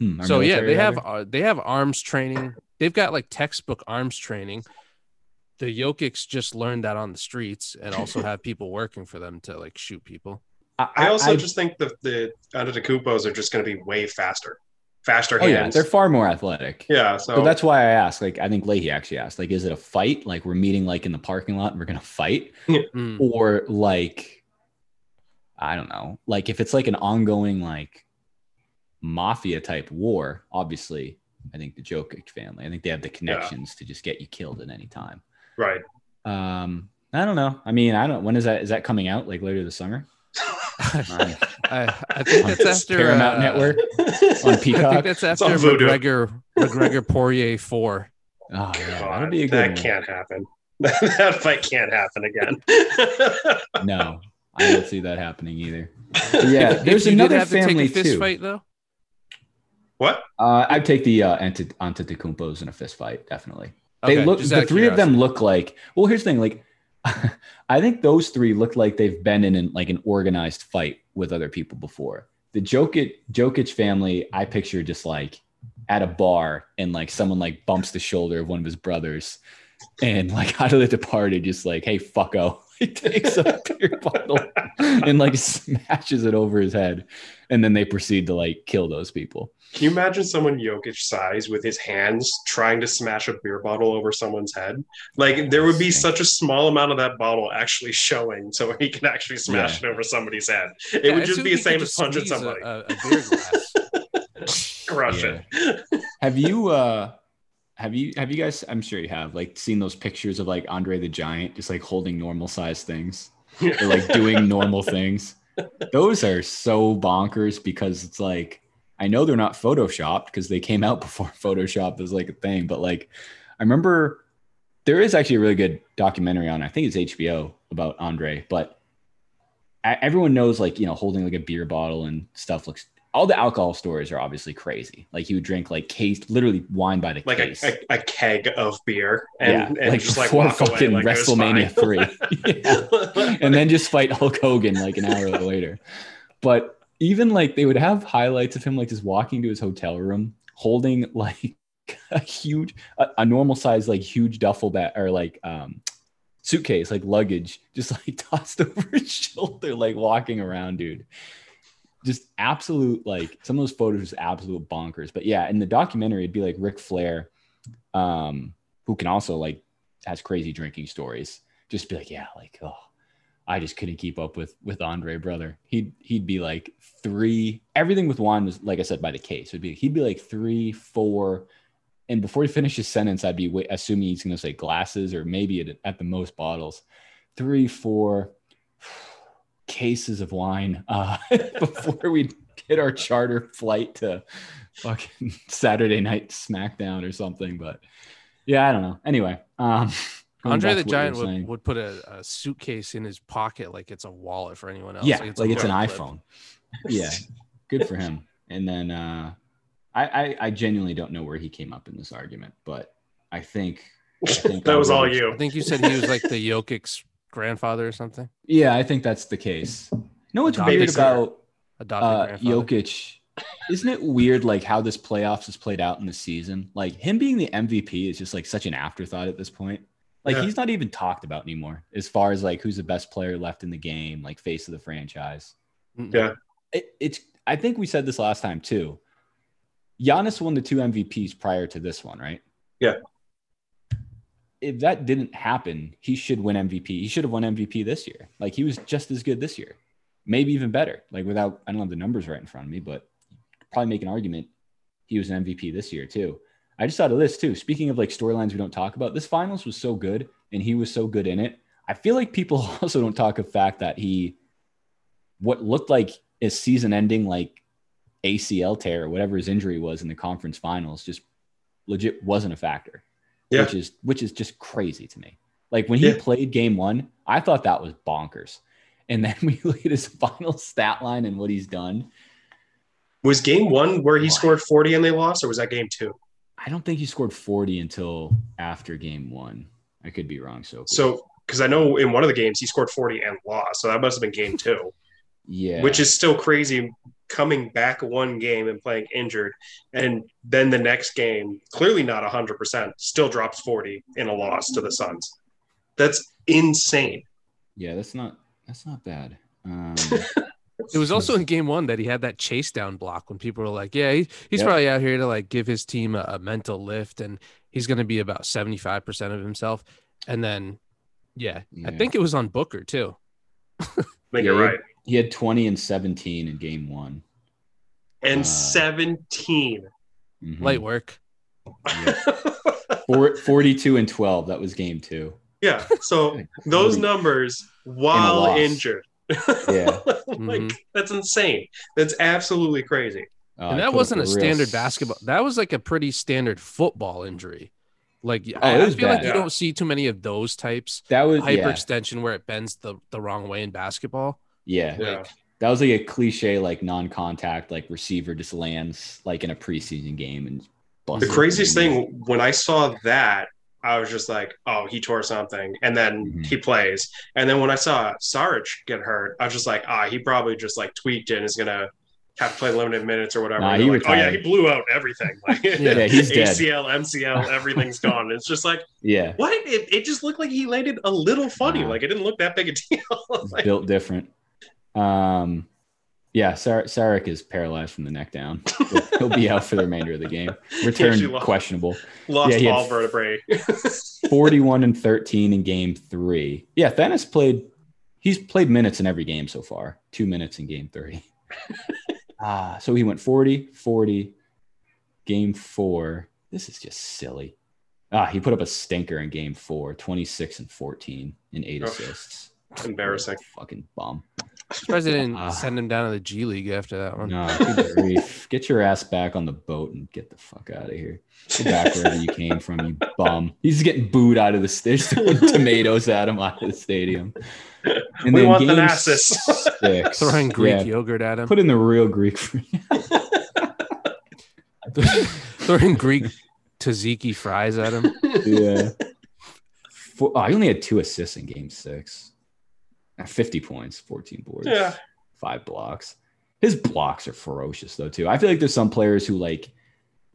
Hmm, So yeah, military they have uh, they have arms training. They've got like textbook arms training. The Jokics just learned that on the streets and also have people working for them to like shoot people. I also just think that the under the Antetokounmpos are just going to be way faster, faster Oh yeah, hands. they're far more athletic. yeah, so, So that's why I asked. Like, I think Lahey actually asked. Like, is it a fight? Like, we're meeting like in the parking lot and we're gonna fight, Mm. or like, I don't know. Like, if it's like an ongoing like mafia type war, obviously, I think the Jokic family. I think they have the connections to just get you killed at any time. right. Um, I don't know. I mean, I don't. When is that? Is that coming out? Like later this summer? On, I, I think on that's after Paramount uh, Network on I think that's on after Voodoo. McGregor McGregor Poirier four. oh God, that'd be a good that one. can't happen. that fight can't happen again. No, I don't see that happening either. Yeah, If there's you another have to family take a fist too. fight though. what? Uh, I'd take the uh, Ante- Antetokounmpos in a fist fight, definitely. Okay, they look. The out of three of them look like. Well, here's the thing. Like, I think those three look like they've been in an, like an organized fight with other people before. The Jokic Jokic family, I picture just like at a bar and like someone like bumps the shoulder of one of his brothers, and like out of the party, just like, hey, fucko. He takes a beer bottle and like smashes it over his head, and then they proceed to like kill those people. Can you imagine someone Jokic size with his hands trying to smash a beer bottle over someone's head? Like there would be such a small amount of that bottle actually showing, so he can actually smash it over somebody's head. It Yeah, would just be the same as punching squeeze a- somebody, A, a beer glass. crush Yeah. it. Have you uh have you have you guys I'm sure you have like seen those pictures of like Andre the Giant just like holding normal sized things or like doing normal things. Those are so bonkers because it's like I know they're not photoshopped because they came out before Photoshop was like a thing, but like I remember there is actually a really good documentary on I think it's HBO about Andre, but everyone knows like you know holding like a beer bottle and stuff looks all the alcohol stories are obviously crazy. Like he would drink like case, literally wine by the like case. a, a keg of beer and, yeah, and like just like walk away fucking like WrestleMania three, Yeah. and then just fight Hulk Hogan like an hour later. But even like they would have highlights of him like just walking to his hotel room holding like a huge, a, a normal size like huge duffel bag or like um suitcase like luggage just like tossed over his shoulder like walking around, dude just absolute like some of those photos are absolute bonkers. But yeah, in the documentary, it'd be like Ric Flair, um, who can also like has crazy drinking stories. Just be like, yeah, like oh, I just couldn't keep up with with Andre, brother. He'd he'd be like three. Everything with wine was like I said by the case. Would be he'd be like three, four, and before he finished his sentence, I'd be wa- assuming he's going to say glasses or maybe at, at the most bottles. Three, four cases of wine uh, before we hit our charter flight to fucking Saturday night SmackDown or something. But yeah, I don't know. Anyway, um, Andre the to what you Giant would, would put a, a suitcase in his pocket like it's a wallet for anyone else. yeah, like it's, a an clip. iPhone. Yeah, good for him. And then uh, I, I I genuinely don't know where he came up in this argument, but I think, I think that was all you. I think you said he was like the Jokic's grandfather or something. Yeah, I think that's the case. No, know what's Adopted weird about Adopted uh, grandfather. Jokic. Isn't it weird like how this playoffs has played out in the season? Like him being the MVP is just like such an afterthought at this point. Like Yeah. he's not even talked about anymore as far as like who's the best player left in the game, like face of the franchise. Yeah. It, it's I think we said this last time too. Giannis won the two MVPs prior to this one, right? Yeah. If that didn't happen, he should win MVP. He should have won MVP this year. Like he was just as good this year, maybe even better. Like without, I don't have the numbers right in front of me, but probably make an argument he was an MVP this year too. I just thought of this too. Speaking of like storylines we don't talk about, this finals was so good and he was so good in it. I feel like people also don't talk of fact that he, what looked like a season-ending like ACL tear or whatever his injury was in the conference finals, just legit wasn't a factor. Yeah. which is which is just crazy to me. Like when he Yeah. played game one, I thought that was bonkers. And then we look at his final stat line and what he's done. Was game one where he scored 40 and they lost, or was that game two? I don't think he scored 40 until after game one. I could be wrong. So, So, because I know in one of the games he scored 40 and lost. So that must have been game two, yeah, which is still crazy coming back one game and playing injured. And then the next game, clearly not 100%, still drops 40 in a loss to the Suns. That's insane. yeah, that's not that's not bad. Um, It was also in game one that he had that chase down block when people were like, yeah, he, he's Yep. probably out here to like give his team a, a mental lift and he's going to be about 75% of himself. And then, yeah, I think it was on Booker too. I think Yeah, you're yeah. right. He had 20 and 17 in game one. And Uh, 17. Mhm. Light work. Four- 42 and 12. That was game two. yeah. So those numbers while loss. injured. Yeah. like Mhm. that's insane. That's absolutely crazy. Uh, and that wasn't a standard s- basketball. That was like a pretty standard football injury. Like Oh, I, I was feel like you Yeah. don't see too many of those types. That was yeah, Hyperextension where it bends the, the wrong way in basketball. Yeah. Yeah. Like, That was like a cliche, like non-contact, like receiver just lands like in a preseason game and. The craziest thing when I saw that, I was just like, "Oh, he tore something," and then Mhm. he plays. And then when I saw Saric get hurt, I was just like, "Ah, he probably just like tweaked and is gonna have to play limited minutes or whatever." Nah, like, oh yeah, he blew out everything. Like, Yeah, he's dead. ACL, MCL, everything's gone. It's just like, Yeah, what? It, it just looked like he landed a little funny. Nah. Like it didn't look that big a deal. Like, built different. Um, yeah, Sar- Saric is paralyzed from the neck down. He'll, he'll be out for the remainder of the game. Return lost. questionable. lost Yeah, all vertebrae. 41 and 13 in game three. Yeah, Thanos played, he's played minutes in every game so far, two minutes in game 30. Ah, so he went 40, 40, game four. This is just silly. Ah, he put up a stinker in game four, 26 and 14 in eight assists. Embarrassing. Fucking bum. Surprised they didn't Ah. send him down to the G League after that one. No, grief. Get your ass back on the boat and get the fuck out of here. Go back wherever you came from, you bum. He's getting booed out of the stage, throwing tomatoes at him out of the stadium. And We then want game Thanasis. six, Throwing Greek yeah, yogurt at him. Put in the real Greek. For Throwing Greek tzatziki fries at him. yeah. Four, oh, he only had two assists in game six. At 50 points, 14 boards, Yeah. five blocks. His blocks are ferocious though, too. I feel like there's some players who like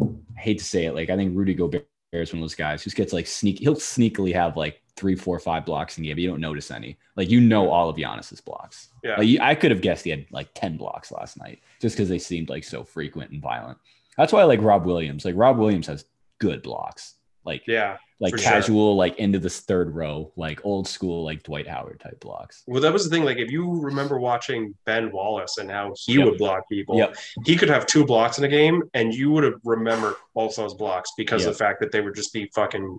I hate to say it, like I think Rudy Gobert is one of those guys who just gets like sneak he'll sneakily have like three, four, five blocks in game, but you don't notice any. Like you know all of Giannis's blocks. Yeah. Like you- I could have guessed he had like 10 blocks last night just because they seemed like so frequent and violent. That's why I like Rob Williams. Like Rob Williams has good blocks. Like Yeah. like for sure. casual, like into this third row, like old school, like Dwight Howard type blocks. Well, that was the thing. Like, if you remember watching Ben Wallace and how he Yep. would block people, Yep. he could have two blocks in a game, and you would have remembered both those blocks because Yep. of the fact that they would just be fucking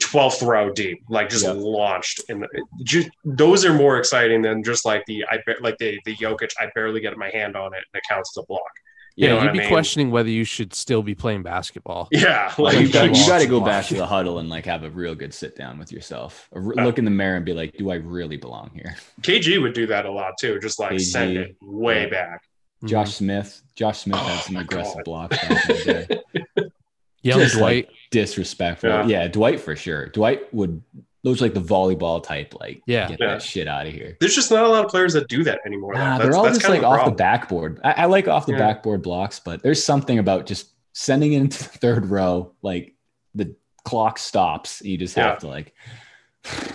twelfth row deep, like just launched. and just, those are more exciting than just like the I like the the Jokic. I barely get my hand on it, and it counts as a block. You Yeah, know you'd I be mean? questioning whether you should still be playing basketball. Yeah, Like, like you got, you got to go back to the huddle and like have a real good sit down with yourself. A re- Yeah. Uh, look in the mirror and be like, "Do I really belong here?" KG would do that a lot too. Just like KG, send it way yeah. back. Josh mm-hmm. Smith, Josh Smith had Oh some aggressive God. blocks back in the day. Young Just Dwight. like disrespectful. Yeah. Yeah. Dwight for sure. Dwight would those like the volleyball type, like Yeah. get Yeah. that shit out of here. There's just not a lot of players that do that anymore. Nah, that's they're all that's just like of off the the backboard. I, I like off the Yeah. backboard blocks, but there's something about just sending it into the third row, like the clock stops. You just have Yeah. to like,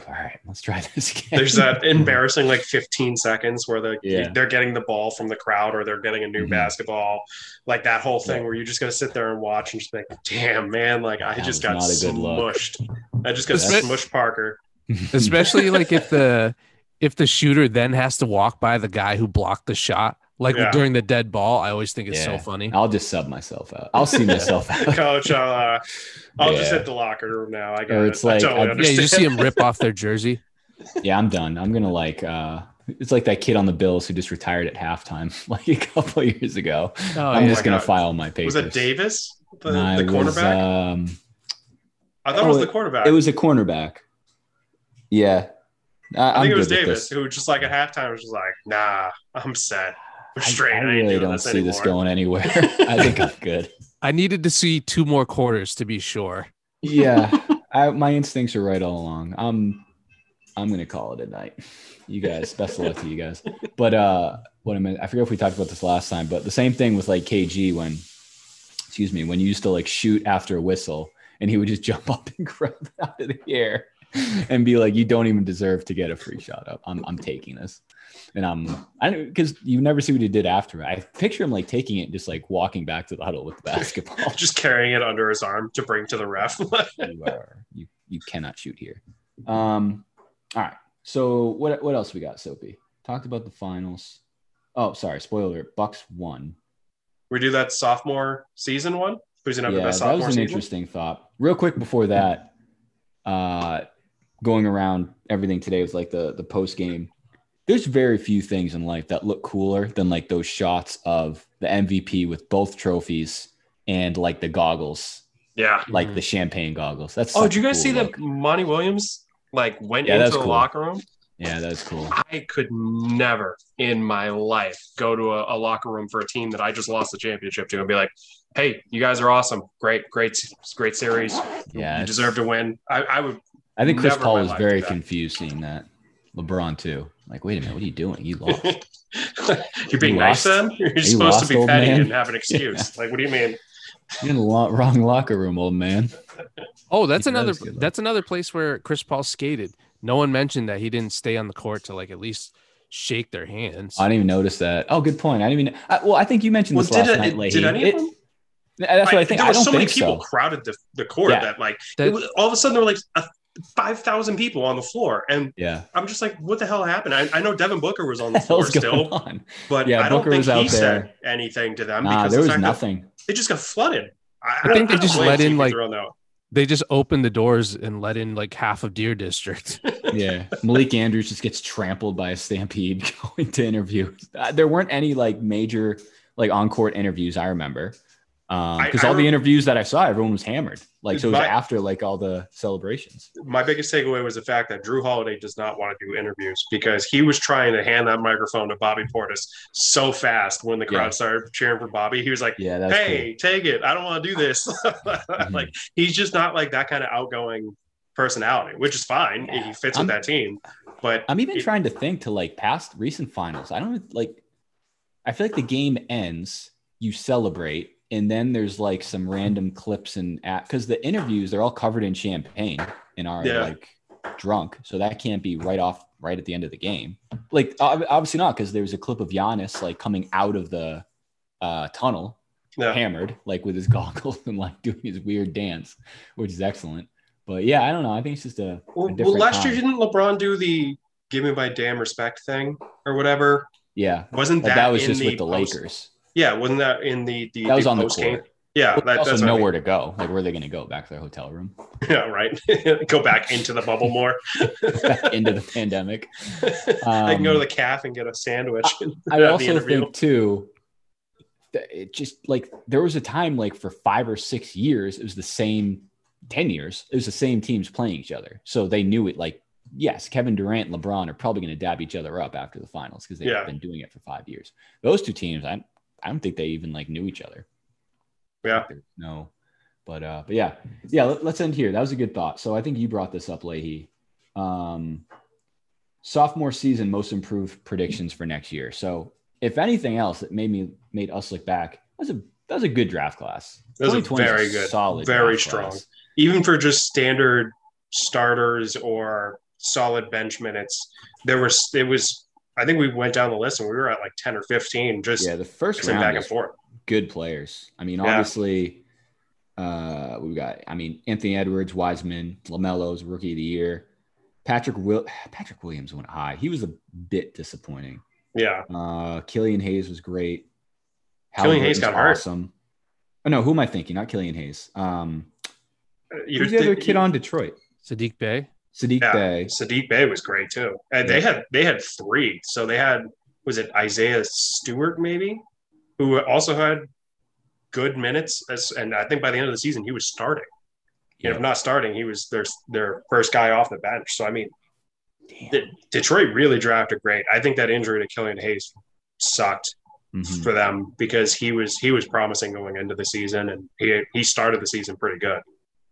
all right, let's try this again. There's that embarrassing like 15 seconds where they're, Yeah. they're getting the ball from the crowd or they're getting a new Mhm. basketball. Like that whole thing Yeah. where you just got to sit there and watch and just be like, damn, man, like I That just got not a good look. smushed. I just got Espe- smushed Parker. especially like if the if the shooter then has to walk by the guy who blocked the shot like Yeah. during the dead ball i always think it's so funny I'll just sub myself out. I'll see myself out. Coach, I'll, uh, I'll just hit the locker room now. I got Or it. it's I like, totally I- yeah you just see him rip off their jersey yeah, I'm done. I'm gonna like uh it's like that kid on the Bills who just retired at halftime like a couple years ago. Oh, I'm yeah. just my gonna God. file my papers. Was it Davis, the, Nah, the it was, cornerback? um, I thought it was oh, the quarterback. it was a cornerback. Yeah. I, I think I'm it was Davis who just like at halftime was just like, "Nah, I'm set. I'm I. I I, really doing don't this see anymore." this going anywhere. I think I'm good. I needed to see two more quarters to be sure. Yeah, I, my instincts are right all along. I'm, I'm gonna call it a night. You guys, best of luck to you guys. But uh, what I mean, I forget if we talked about this last time, but the same thing with like KG when, excuse me, when you used to like shoot after a whistle and he would just jump up and grab it out of the air and be like, "You don't even deserve to get a free shot up. I'm, I'm taking this." And I'm, I don't because you never see what he did after. I picture him like taking it, and just like walking back to the huddle with the basketball. just carrying it under his arm to bring to the ref. you are you you cannot shoot here. Um, all right. So what what else we got, Sopee? Talked about the finals. Oh, sorry, spoiler. Bucks won. we do that sophomore season one. Who's gonna have the Yeah, best that was an season? interesting thought. Real quick before that, uh, going around everything today was like the the post game. There's very few things in life that look cooler than like those shots of the MVP with both trophies and like the goggles, Yeah. like the champagne goggles. That's Oh, did you guys cool see look. that Monty Williams like went Yeah, into the cool. locker room? Yeah, that's cool. I could never in my life go to a, a locker room for a team that I just lost the championship to and be like, "Hey, you guys are awesome, great, great, great series. Yeah, you deserve to win." I, I would. I think Chris Paul was very confused seeing that. LeBron too. Like, wait a minute, what are you doing? You lost. You're being You nice lost? then. You're you supposed lost, to be old petty man? and have an excuse. Like, what do you mean? You're in the lo- wrong locker room, old man. Oh, that's Yeah, that another was good, though. that's another place where Chris Paul skated. No one mentioned that he didn't stay on the court to like at least shake their hands. I didn't even notice that. Oh, good point. I didn't even. I, well, I think you mentioned Well, this did, last it, night, did, Lahey. any It- of them? that's what I think. There I don't so many people so. crowded the, the court Yeah. that like That- it was, all of a sudden there were like a, five thousand people on the floor, and Yeah, I'm just like, what the hell happened? I, I know Devin Booker was on the the floor still, on? but Yeah, I don't Booker think he out said anything to them Nah, because there was fact that nothing. they just got flooded. I, I don't- think they just let in, like- on that one. They just opened the doors and let in like half of Deer District. Yeah, Malika Andrews just gets trampled by a stampede going to interviews. Uh, there weren't any like major like on court interviews. I remember I- because I all the interviews that I saw, everyone was hammered. Like so, it was My- after like all the celebrations. my biggest takeaway was the fact that Jrue Holiday does not want to do interviews because he was trying to hand that microphone to Bobby Portis so fast when the crowd Yeah. started cheering for Bobby. He was like, Yeah, "Hey, take it! I don't want to do this." Mm-hmm. Like he's just not like that kind of outgoing personality, which is fine. Yeah. He fits I'm- with that team. But I'm even it- trying to think to like past recent finals. I don't like. I feel like the game ends, you celebrate, and then there's like some random clips and because the interviews they're all covered in champagne and are Yeah. like drunk, so that can't be right off right at the end of the game. Like obviously not because there was a clip of Giannis like coming out of the uh, tunnel yeah. hammered like with his goggles and like doing his weird dance, which is excellent. But yeah, I don't know. I think it's just a, a Well, well, last time. year didn't LeBron do the "Give me my damn respect" thing or whatever? yeah. Wasn't that, that was just with the post- Lakers. Yeah, wasn't that in the the, That was on the game? Yeah, that, also that's what I mean. nowhere to go. Like, where are they going to go? Back to their hotel room? Yeah, right. go back into the bubble more. Into the pandemic. I can go to Um, the calf and get a sandwich. I the also think too. that It just like there was a time like for five or six years, it was the same. Ten years, it was the same teams playing each other, so they knew it. Like, yes, Kevin Durant and LeBron are probably going to dab each other up after the finals because they've Yeah. been doing it for five years. Those two teams, I I don't think they even like knew each other. Yeah. No, but uh, but yeah, yeah. Let, us end here. That was a good thought. So I think you brought this up, Lahey. Um, sophomore season most improved predictions for next year. So if anything else, it made me made us look back. That was a that was a good draft class. That was a very good, solid, very strong. class. Even for just standard starters or solid bench minutes, there was it was. I think we went down the list and we were at like ten or fifteen, just Yeah, the first mixing round back and forth. good players. I mean, Yeah. obviously, uh, we got. I mean, Anthony Edwards, Wiseman, Lamelo's rookie of the year. Patrick Will Patrick Williams went high. He was a bit disappointing. Yeah, Uh, Killian Hayes was great. Killian Hayes Halliburton's got hurt. Awesome. Oh no, who am I thinking? Not Killian Hayes. Um, you who's the other kid on Detroit? Sadiq Bey. Sadiq Yeah, Bey. Sadiq Bey was great too, and they had they had three. So they had was it Isaiah Stewart maybe, who also had good minutes as, and I think by the end of the season he was starting. And if not starting, he was their their first guy off the bench. So I mean, De- Detroit really drafted great. I think that injury to Killian Hayes sucked Mhm. for them because he was he was promising going into the season, and he he started the season pretty good.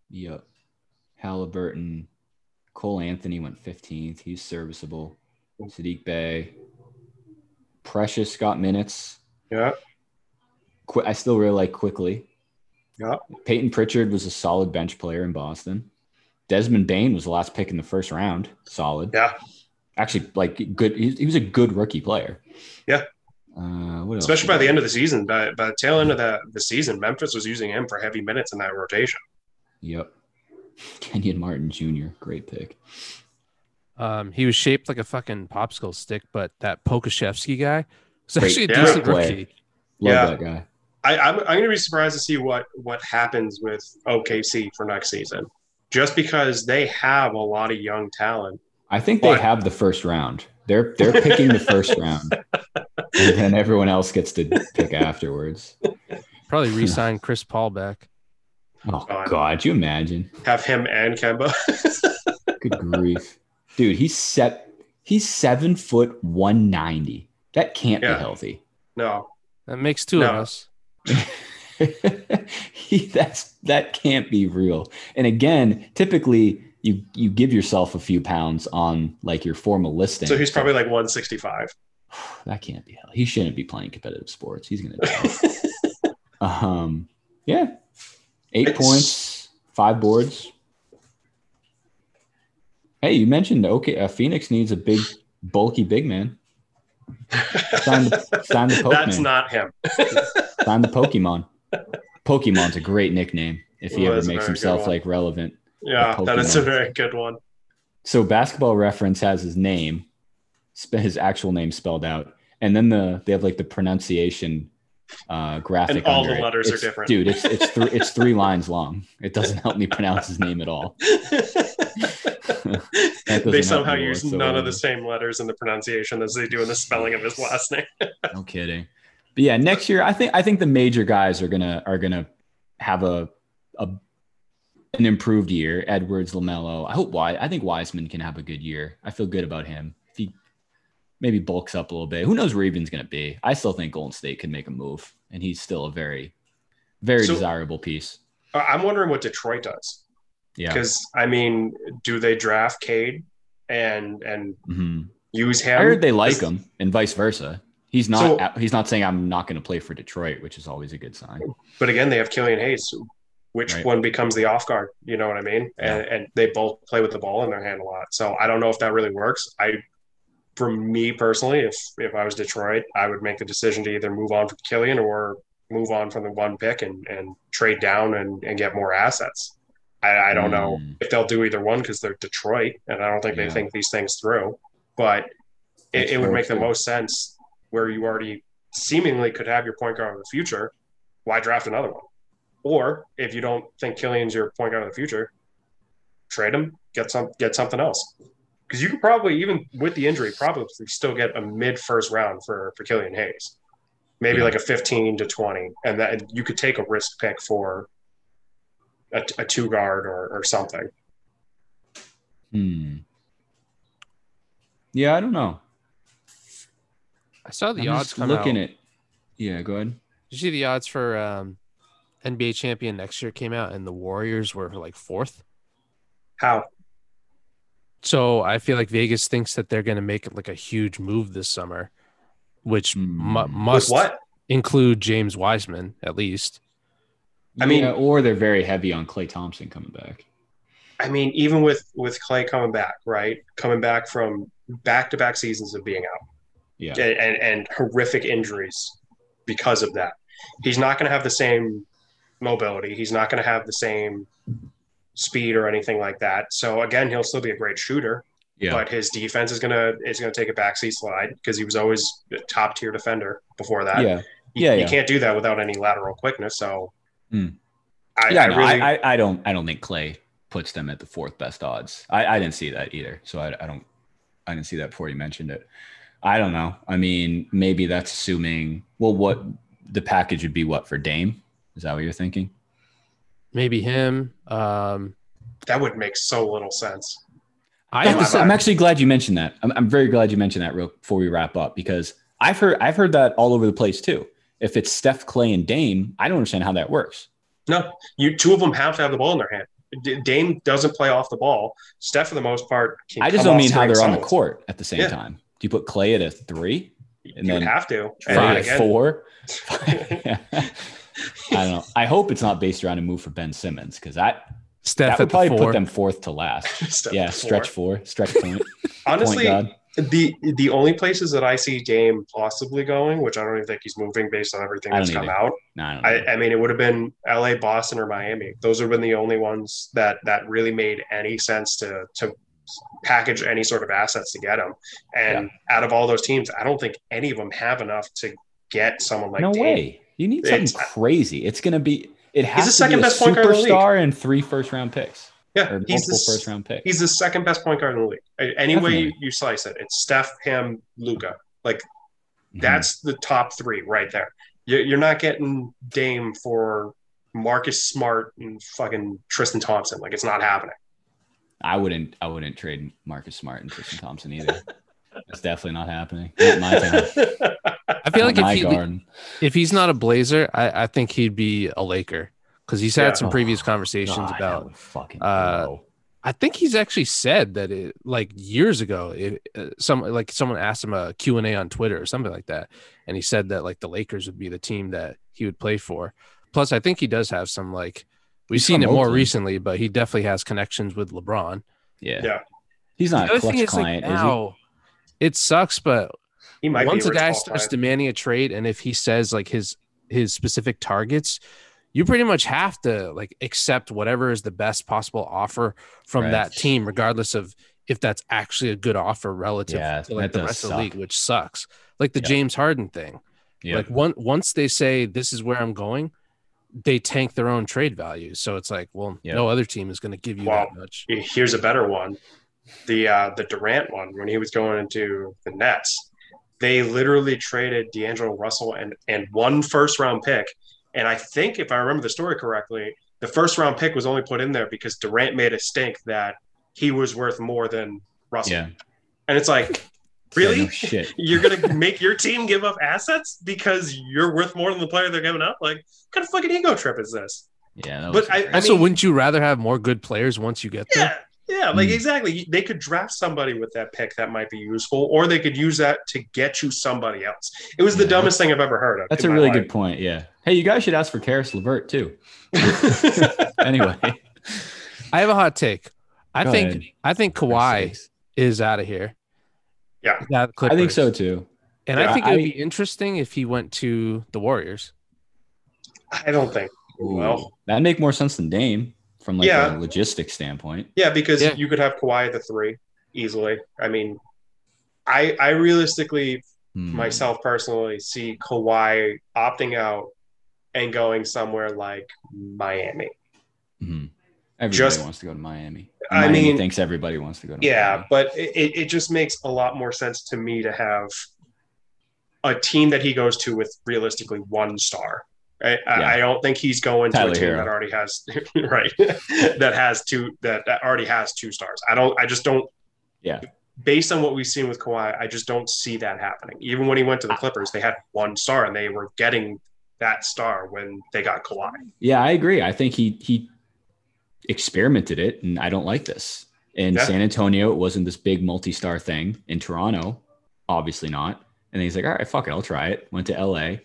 Yep. Halliburton. Cole Anthony went 15th. He's serviceable. Sadiq Bey. Precious got minutes. Yeah, Qu- I still really like quickly. Yeah. Payton Pritchard was a solid bench player in Boston. Desmond Bane was the last pick in the first round. Solid. yeah. Actually, like good. He, he was a good rookie player. Yeah. Uh, what else? Especially by the end of the season, by, by the tail end of the, the season, Memphis was using him for heavy minutes in that rotation. Yep. Kenyon Martin Jr. Great pick. Um, he was shaped like a fucking popsicle stick, but that Pokusevski guy was Great- actually a yeah. decent Great play. rookie. Love Yeah. that guy. I, I'm, I'm going to be surprised to see what what happens with OKC for next season, just because they have a lot of young talent. I think they have the first round. They're they're picking the first round, and then everyone else gets to pick afterwards. Probably re-signed Chris Paul back. Oh God. God, you imagine? Have him and Kemba. Good grief, dude. He's set. He's seven foot one ninety. That can't Yeah. be healthy. no, That makes two of us. he, that's that can't be real. And again, typically you you give yourself a few pounds on like your formal listing. so he's probably like 165. that can't be hell. He shouldn't be playing competitive sports. He's gonna die. um yeah. Eight It's- points, five boards. Hey, you mentioned okay, uh, Phoenix needs a big, bulky big man. Sign the, sign the That's not him. sign the Pokemon. Pokemon's a great nickname if he Well, ever makes himself like relevant. Yeah, that is a very good one. So Basketball Reference has his name, his actual name spelled out, and then the they have like the pronunciation uh, graphic. And all the it. letters are different. dude. It's it's three it's three lines long. It doesn't help me pronounce his name at all. They somehow use whatsoever. none of the same letters in the pronunciation as they do in the spelling of his last name. No kidding. But yeah, next year I think I think the major guys are gonna are gonna have a a an improved year. Edwards, Lamelo. I hope why I think Wiseman can have a good year. I feel good about him. Maybe bulks up a little bit, who knows where Even's gonna be? I still think Golden State could make a move, and he's still a very very So- desirable piece. I- I'm wondering what Detroit does. Yeah. Because I mean, do they draft Cade and and hmm use him? I heard they like him, and vice versa. He's not. So- he's not saying I'm not going to play for Detroit, which is always a good sign. But again, they have Killian Hayes. Which Right. one becomes the off guard? You know what I mean? And, and they both play with the ball in their hand a lot. So I don't know if that really works. I, for me personally, if if I was Detroit, I would make the decision to either move on from Killian or move on from the one pick and, and trade down and, and get more assets. I, I don't know Mm. if they'll do either one because they're Detroit, and I don't think Yeah. they think these things through. But it, it would make the most sense where you already seemingly could have your point guard of the future. Why draft another one? Or if you don't think Killian's your point guard of the future, trade him, get some, get something else. Because you could probably, even with the injury, probably still get a mid first round for for Killian Hayes, maybe Yeah. like a fifteen to twenty, and that you could take a risk pick for a, a two guard or, or something. Hmm. Yeah, I don't know. I saw the I'm odds just come looking out. at. Yeah, go ahead. Did you see the odds for um, NBA champion next year came out, and the Warriors were like fourth. How? So I feel like Vegas thinks that they're going to make like a huge move this summer, which mu- Hmm. must what? include James Wiseman at least. I mean- Yeah, or they're very heavy on Klay Thompson coming back. I mean, even with with Klay coming back, right? Coming back from back to back seasons of being out Yeah, and, and, and horrific injuries because of that. He's not going to have the same mobility. He's not going to have the same speed or anything like that. So again, he'll still be a great shooter, yeah, but his defense is gonna is gonna take a backseat slide because he was always a top tier defender before that. yeah, You, Yeah, you yeah. can't do that without any lateral quickness. So Hmm. I, yeah. I no, really I, I, I don't, I don't think Klay puts them at the fourth best odds. I, I didn't see that either, so I, I don't I didn't see that before you mentioned it. I don't know. I mean, maybe that's assuming. Well, what the package would be? What for Dame? Is that what you're thinking? Maybe him. Um, That would make so little sense. I I have to I'm- say, I'm actually glad you mentioned that. I'm, I'm very glad you mentioned that real before we wrap up because I've heard I've heard that all over the place too. If it's Steph, Klay, and Dame, I don't understand how that works. No, you two of them have to have the ball in their hand. D- Dame doesn't play off the ball. Steph, for the most part, can I just don't mean how they're on the court at the same Yeah. time. Do you put Klay at a three? You And would then have to. Klay And at again, four? I don't know. I hope it's not based around a move for Ben Simmons because that Steph that would probably four. put them fourth to last. Steph yeah, at four. stretch four, stretch point. Honestly, point guard. the the only places that I see Dame possibly going, which I don't even think he's moving based on everything that's don't come either. out. No, I. I, I mean, it would have been L.A., Boston, or Miami. Those have been the only ones that that really made any sense to to package any sort of assets to get him. And out of all those teams, I don't think any of them have enough to get someone like no Dame. way. You need something It's- crazy. It's gonna be. It has the to second be a best point guard in the league. superstar and three first round picks Yeah, he's the, first round picks. he's the second best point guard in the league. Any way you, you slice it, it's Steph, him, Luka. Like Mhm. that's the top three right there. You're not getting Dame for Marcus Smart and fucking Tristan Thompson. Like it's not happening. I wouldn't. I wouldn't trade Marcus Smart and Tristan Thompson either. That's definitely not happening. Not my town. I feel like my if, he, garden. if he's not a Blazer, I, I think he'd be a Laker because he's had Yeah. some previous conversations God, about. would fucking uh. I think he's actually said that it like years ago. It, uh, some like someone asked him a Q and A on Twitter or something like that, and he said that like the Lakers would be the team that he would play for. Plus, I think he does have some like we've He's seen it more Oakland. recently, but he definitely has connections with LeBron. Yeah. Yeah. He's not a other thing clutch is, like, client, is he? Now, it sucks, but He might once be a guy starts client. demanding a trade and if he says like his his specific targets you pretty much have to like accept whatever is the best possible offer from Right. that team regardless of if that's actually a good offer relative Yeah, to like the does rest of the league which sucks like the Yeah. james harden thing Yeah. like one, once they say this is where i'm going they tank their own trade value so it's like well Yeah. no other team is going to give you Wow. that much Here's a better one. The uh, the Durant one when he was going into the Nets, they literally traded D'Angelo Russell and and one first round pick. And I think if I remember the story correctly, the first round pick was only put in there because Durant made a stink that he was worth more than Russell. yeah. And it's like, Yeah, really? no shit. You're gonna make your team give up assets because you're worth more than the player they're giving up? Like, what kind of fucking ego trip is this? Yeah. That But was I- crazy. also mean- wouldn't you rather have more good players once you get there Yeah, yeah, like Mm. exactly. They could draft somebody with that pick that might be useful, or they could use that to get you somebody else. It was the dumbest thing I've ever heard of. That's a really life. good point. Yeah. Hey, you guys should ask for Caris LeVert too. Anyway, I have a hot take. I Go think ahead. I think Kawhi is out of here. Yeah. That I think so too. And Yeah, I think it would be interesting if he went to the Warriors. I don't think. Well, that'd make more sense than Dame from like Yeah. a logistics standpoint. yeah, because Yeah. you could have Kawhi at the three easily. I mean, I I realistically Hmm. myself personally see Kawhi opting out and going somewhere like Miami. Mhm. Everybody Just- wants to go to Miami. I Miami mean- thinks everybody wants to go to Yeah, Miami. but it, it it just makes a lot more sense to me to have a team that he goes to with realistically one star. I, Yeah. I don't think he's going to a team Hero. that already has right that has two that, that already has two stars. I don't. I just don't. Yeah. Based on what we've seen with Kawhi, I just don't see that happening. Even when he went to the Clippers, they had one star and they were getting that star when they got Kawhi. Yeah, I agree. I think he he experimented it, and I don't like this. In Yeah. San Antonio, it wasn't this big multi-star thing. In Toronto, obviously not. And then he's like, "All right, fuck it, I'll try it." Went to LA,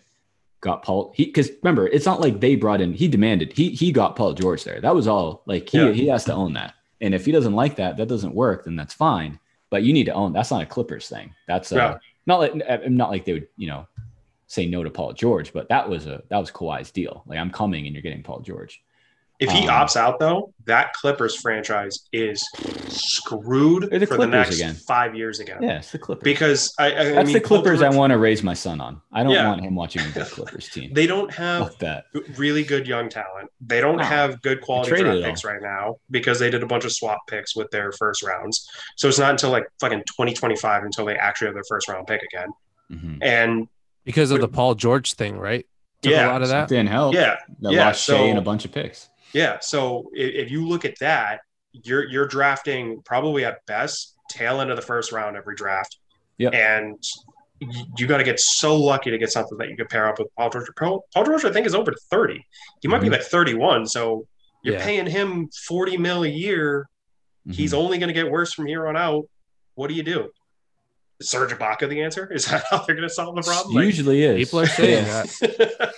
got Paul. He because remember, it's not like they brought in. He demanded. He he got Paul George there. That was all. Like he Yeah. he has to own that. And if he doesn't like that, that doesn't work. Then that's fine. But you need to own. That's not a Clippers thing. That's uh, Yeah. not like uh, not like they would you know say no to Paul George, but that was a that was Kawhi's deal. Like I'm coming and you're getting Paul George. If he Um, opts out though, that Clippers franchise is screwed the for the next again. five years again. Yeah, it's the Clippers. Because I, I I That's mean, the Clippers Paul I want to raise my son on. I don't Yeah. want him watching a good Clippers team. They don't have that. really good young talent. They don't No. have good quality traded draft it all. picks right now because they did a bunch of swap picks with their first rounds. So it's not until like fucking 2025 until they actually have their first round pick again. Mhm. And because of the Paul George thing, right? Took Yeah. a lot of that. Didn't help. yeah, That yeah, lost so- Shai and a bunch of picks. Yeah. So if, if you look at that, you're you're drafting probably at best tail end of the first round every draft. Yep. And you, you got to get so lucky to get something that you can pair up with Paul George. Paul, Paul George, I think, is over 30. He might be Mhm. like 31. So you're Yeah. paying him 40 mil a year. He's Mhm. only going to get worse from here on out. What do you do? Is Serge Ibaka the answer? Is that how they're going to solve the problem? Like- usually is. People are saying that.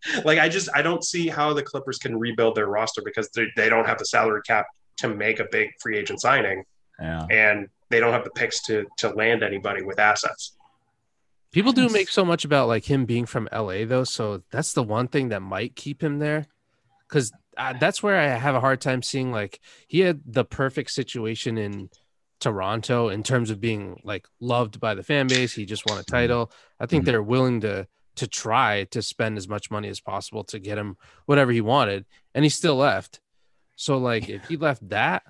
like I just I don't see how the Clippers can rebuild their roster because they, they don't have the salary cap to make a big free agent signing Yeah. and they don't have the picks to to land anybody with assets. People do make so much about like him being from LA though, so that's the one thing that might keep him there. Because uh, that's where I have a hard time seeing like he had the perfect situation in Toronto in terms of being like loved by the fan base. He just won a title. I think Mhm. they're willing to to try to spend as much money as possible to get him whatever he wanted, and he still left. So like if he left that,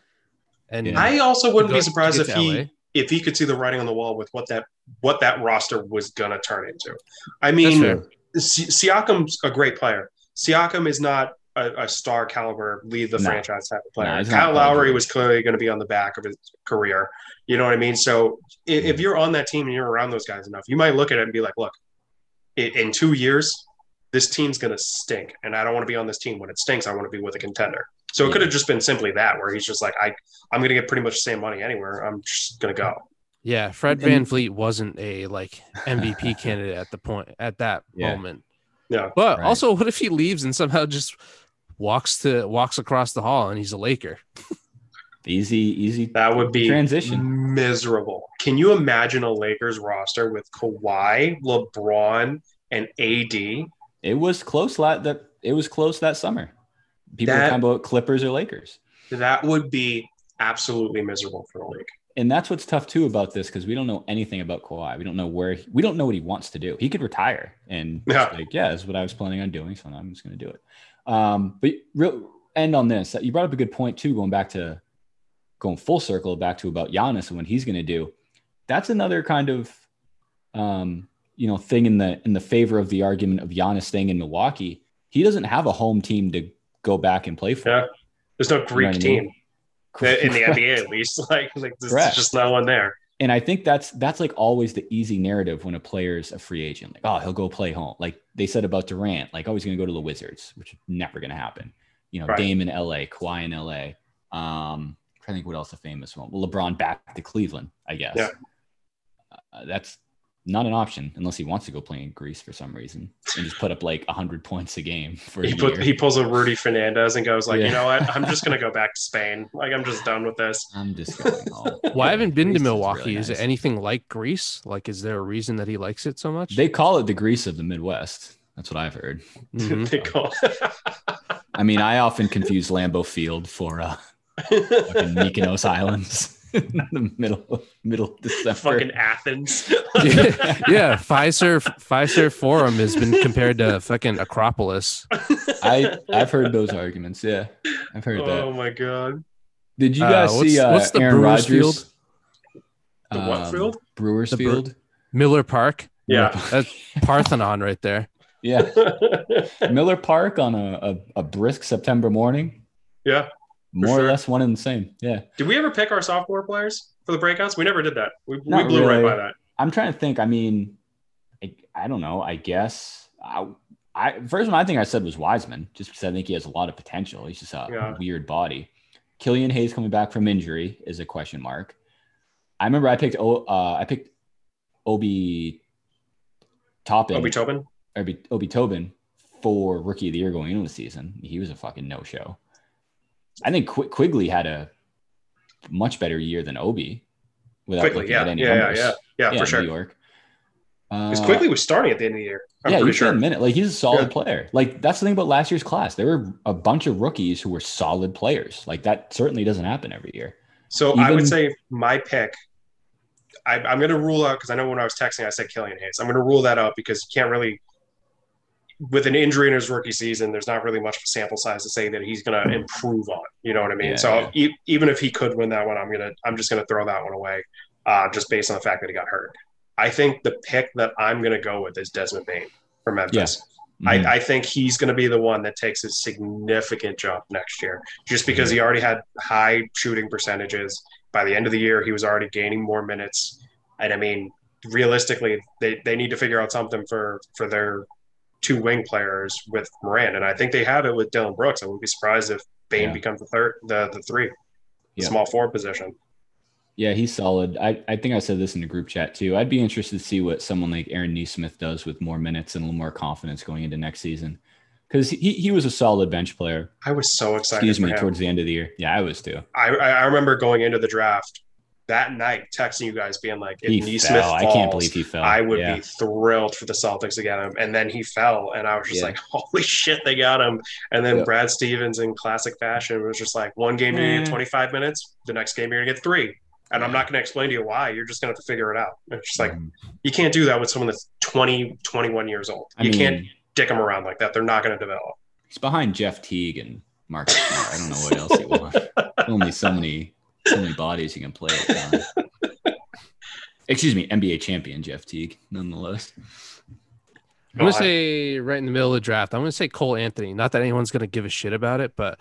and Yeah. I also wouldn't be surprised if he LA. if he could see the writing on the wall with what that what that roster was gonna turn into. I mean. Si- Siakam's a great player. Siakam is not a, a star caliber lead the No. franchise type of player. No, Kyle Lowry was clearly going to be on the back of his career. You know what I mean? So if, if you're on that team and you're around those guys enough, you might look at it and be like, look, in, in two years, this team's going to stink, and I don't want to be on this team. When it stinks, I want to be with a contender. So it could have just been simply that, where he's just like, I, I'm going to get pretty much the same money anywhere. I'm just going to go. Yeah, Fred And- VanVleet wasn't a like MVP candidate at the point at that Yeah. moment. Yeah. But Right. also, what if he leaves and somehow just walks to walks across the hall and he's a Laker? Easy, easy. That would be Transition. miserable. Can you imagine a Lakers roster with Kawhi, LeBron, and AD? It was close. La- that it was close that summer. People were That- talking about Clippers or Lakers, That would be absolutely miserable for the league. and that's what's tough too about this because we don't know anything about Kawhi. We don't know where we don't know what he wants to do. He could retire and Yeah. like, yeah, that's what I was planning on doing, so I'm just going to do it. Um, but real end on this. You brought up a good point too, going back to going full circle back to about Giannis and what he's going to do. That's another kind of um, you know thing in the in the favor of the argument of Giannis staying in Milwaukee. He doesn't have a home team to go back and play for. Yeah. There's no You know Greek I team in the. NBA, at least. Like, like there's just no one there. And I think that's that's like always the easy narrative when a player's a free agent. Like, oh, he'll go play home. Like they said about Durant, like, oh, he's gonna go to the Wizards, which is never gonna happen. You know, Right. Dame in LA, Kawhi in LA. Um, I'm trying to think what else a famous one. Well, LeBron back to Cleveland, I guess. Yeah. Uh, that's not an option unless he wants to go play in Greece for some reason and just put up like hundred points a game for a He put he pulls a Rudy Fernandez and goes like, Yeah. you know what? I'm just gonna go back to Spain. Like I'm just done with this. I'm just going home. Well, I haven't been Greece to is Milwaukee. really Is it anything like Greece? Like, is there a reason that he likes it so much? They call it the Greece of the Midwest. That's what I've heard. Mhm. They call I mean, I often confuse Lambeau Field for uh, fucking Mykonos Islands in the middle middle of December. fucking Athens. yeah, Fiserv Fiserv Forum has been compared to fucking Acropolis. I I've heard those arguments. Yeah, I've heard oh that. Oh my god. Did you Uh, guys what's- see uh, what's the Aaron Brewers Rodgers? field? The what field? Brewers The Bre- Field. Miller Park. Yeah. That's Parthenon right there. Yeah, Miller Park on a, a, a brisk September morning. yeah. More or less one and the same. Yeah. Did we ever pick our sophomore players for the breakouts? We never did that. We, we blew right by that. I'm trying to think. I mean, I, I don't know. I guess I, I first one I think I said was Wiseman, just because I think he has a lot of potential. He's just a Yeah. weird body. Killian Hayes coming back from injury is a question mark. I remember I picked uh, I picked Obi Toppin, Obi Toppin. Obi, Obi Toppin for rookie of the year going into the season. He was a fucking no show. I think Qu- Quickley had a much better year than Obi without Quickley, looking yeah. at any Yeah, yeah, numbers yeah. Yeah, yeah, for sure. New York. Because Uh, Quickley was starting at the end of the year. I'm yeah, pretty sure. admit it. Like he's a solid Yeah. player. Like that's the thing about last year's class. There were a bunch of rookies who were solid players. Like that certainly doesn't happen every year. So I would say my pick. I, I'm going to rule out because I know when I was texting, I said Killian Hayes. I'm going to rule that out because you can't really, with an injury in his rookie season, there's not really much of a sample size to say that he's going to improve on. You know what I mean? Yeah, so yeah. E- even if he could win that one, I'm gonna I'm just going to throw that one away, uh, just based on the fact that he got hurt. I think the pick that I'm going to go with is Desmond Bane from Memphis. Mhm. I, I think he's going to be the one that takes a significant jump next year, just because he already had high shooting percentages. By the end of the year, he was already gaining more minutes. And I mean, realistically, they, they need to figure out something for for their two wing players with Morant, and I think they have it with Dillon Brooks. I wouldn't be surprised if Bane Yeah. becomes the third, the the three, Yeah. small forward position. Yeah, he's solid. I, I think I said this in the group chat too. I'd be interested to see what someone like Aaron Nesmith does with more minutes and a little more confidence going into next season. Because he, he was a solid bench player. I was so excited. Excuse me, towards the end of the year. Yeah, I was too. I I remember going into the draft that night, texting you guys, being like, "If He Nesmith fell. falls, I can't believe he fell. I would yeah. be thrilled for the Celtics to get him." And then he fell, and I was just Yeah. like, "Holy shit, they got him!" And then Yeah. Brad Stevens, in classic fashion, was just like, "One game you're gonna get Eh. 25 minutes, the next game you're gonna get three. And I'm not going to explain to you why. You're just going to have to figure it out. It's just like Mhm. you can't do that with someone that's 20, 21 years old. I You mean, can't dick them around like that. They're not going to develop. He's behind Jeff Teague and Marcus Smart. I don't know what else he wants. Only so many so many bodies you can play at a. Excuse me, NBA champion Jeff Teague, nonetheless. I'm gonna say right in the middle of the draft. I'm gonna say Cole Anthony. Not that anyone's gonna give a shit about it, but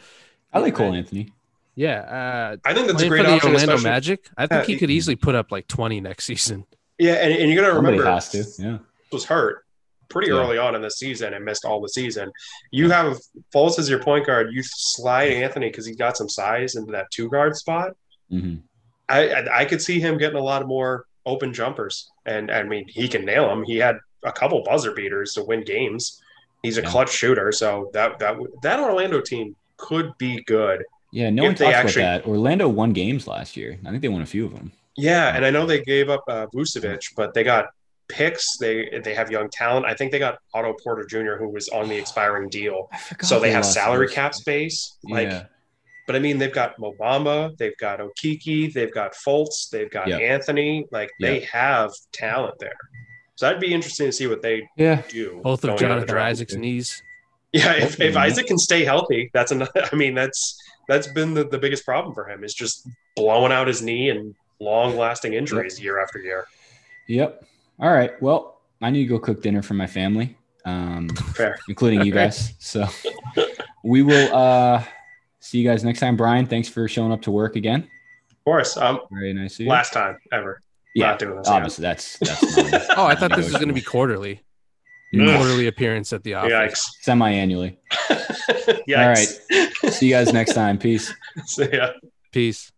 I like Cole Anthony. yeah, uh, I think that's a playing great for the option. Orlando especially- Magic. I think Yeah, he could easily put up like 20 next season. Yeah, and, and you got to remember, has to. Yeah. was hurt pretty Yeah. early on in the season and missed all the season. You have Fultz as your point guard. You slide Anthony because he's got some size into that two guard spot. Hmm I, I I could see him getting a lot of more open jumpers, and I mean he can nail them. He had a couple buzzer beaters to win games. He's a Yeah. clutch shooter, so that that that Orlando team could be good. Yeah, no one they talks actually- about that. Orlando won games last year. I think they won a few of them. Yeah, and I know they gave up uh, Vucevic, but they got picks. They they have young talent. I think they got Otto Porter Jr., who was on the expiring deal. So they have salary cap space. Like, yeah. But I mean, they've got Mo Bamba, they've got Okeke, they've got Fultz, they've got Yeah. Anthony. Like they have talent there. So that'd be interesting to see what they Yeah. do. Both of Jonathan draft. Isaac's knees. Yeah, if, if. Isaac can stay healthy, that's another. I mean, that's that's been the, the biggest problem for him is just blowing out his knee and long lasting injuries year after year. Yep. All right. Well, I need to go cook dinner for my family, um, Fair. including you guys. So we will uh, see you guys next time. Brian, thanks for showing up to work again. Of course, um, Very nice. Of you. last time ever. yeah, not doing this again. obviously that's that's not- Oh, I thought this was going to be quarterly. Quarterly appearance at the office. Yikes. semi-annually. Yikes. All right. See you guys next time. Peace. So, yeah. Peace.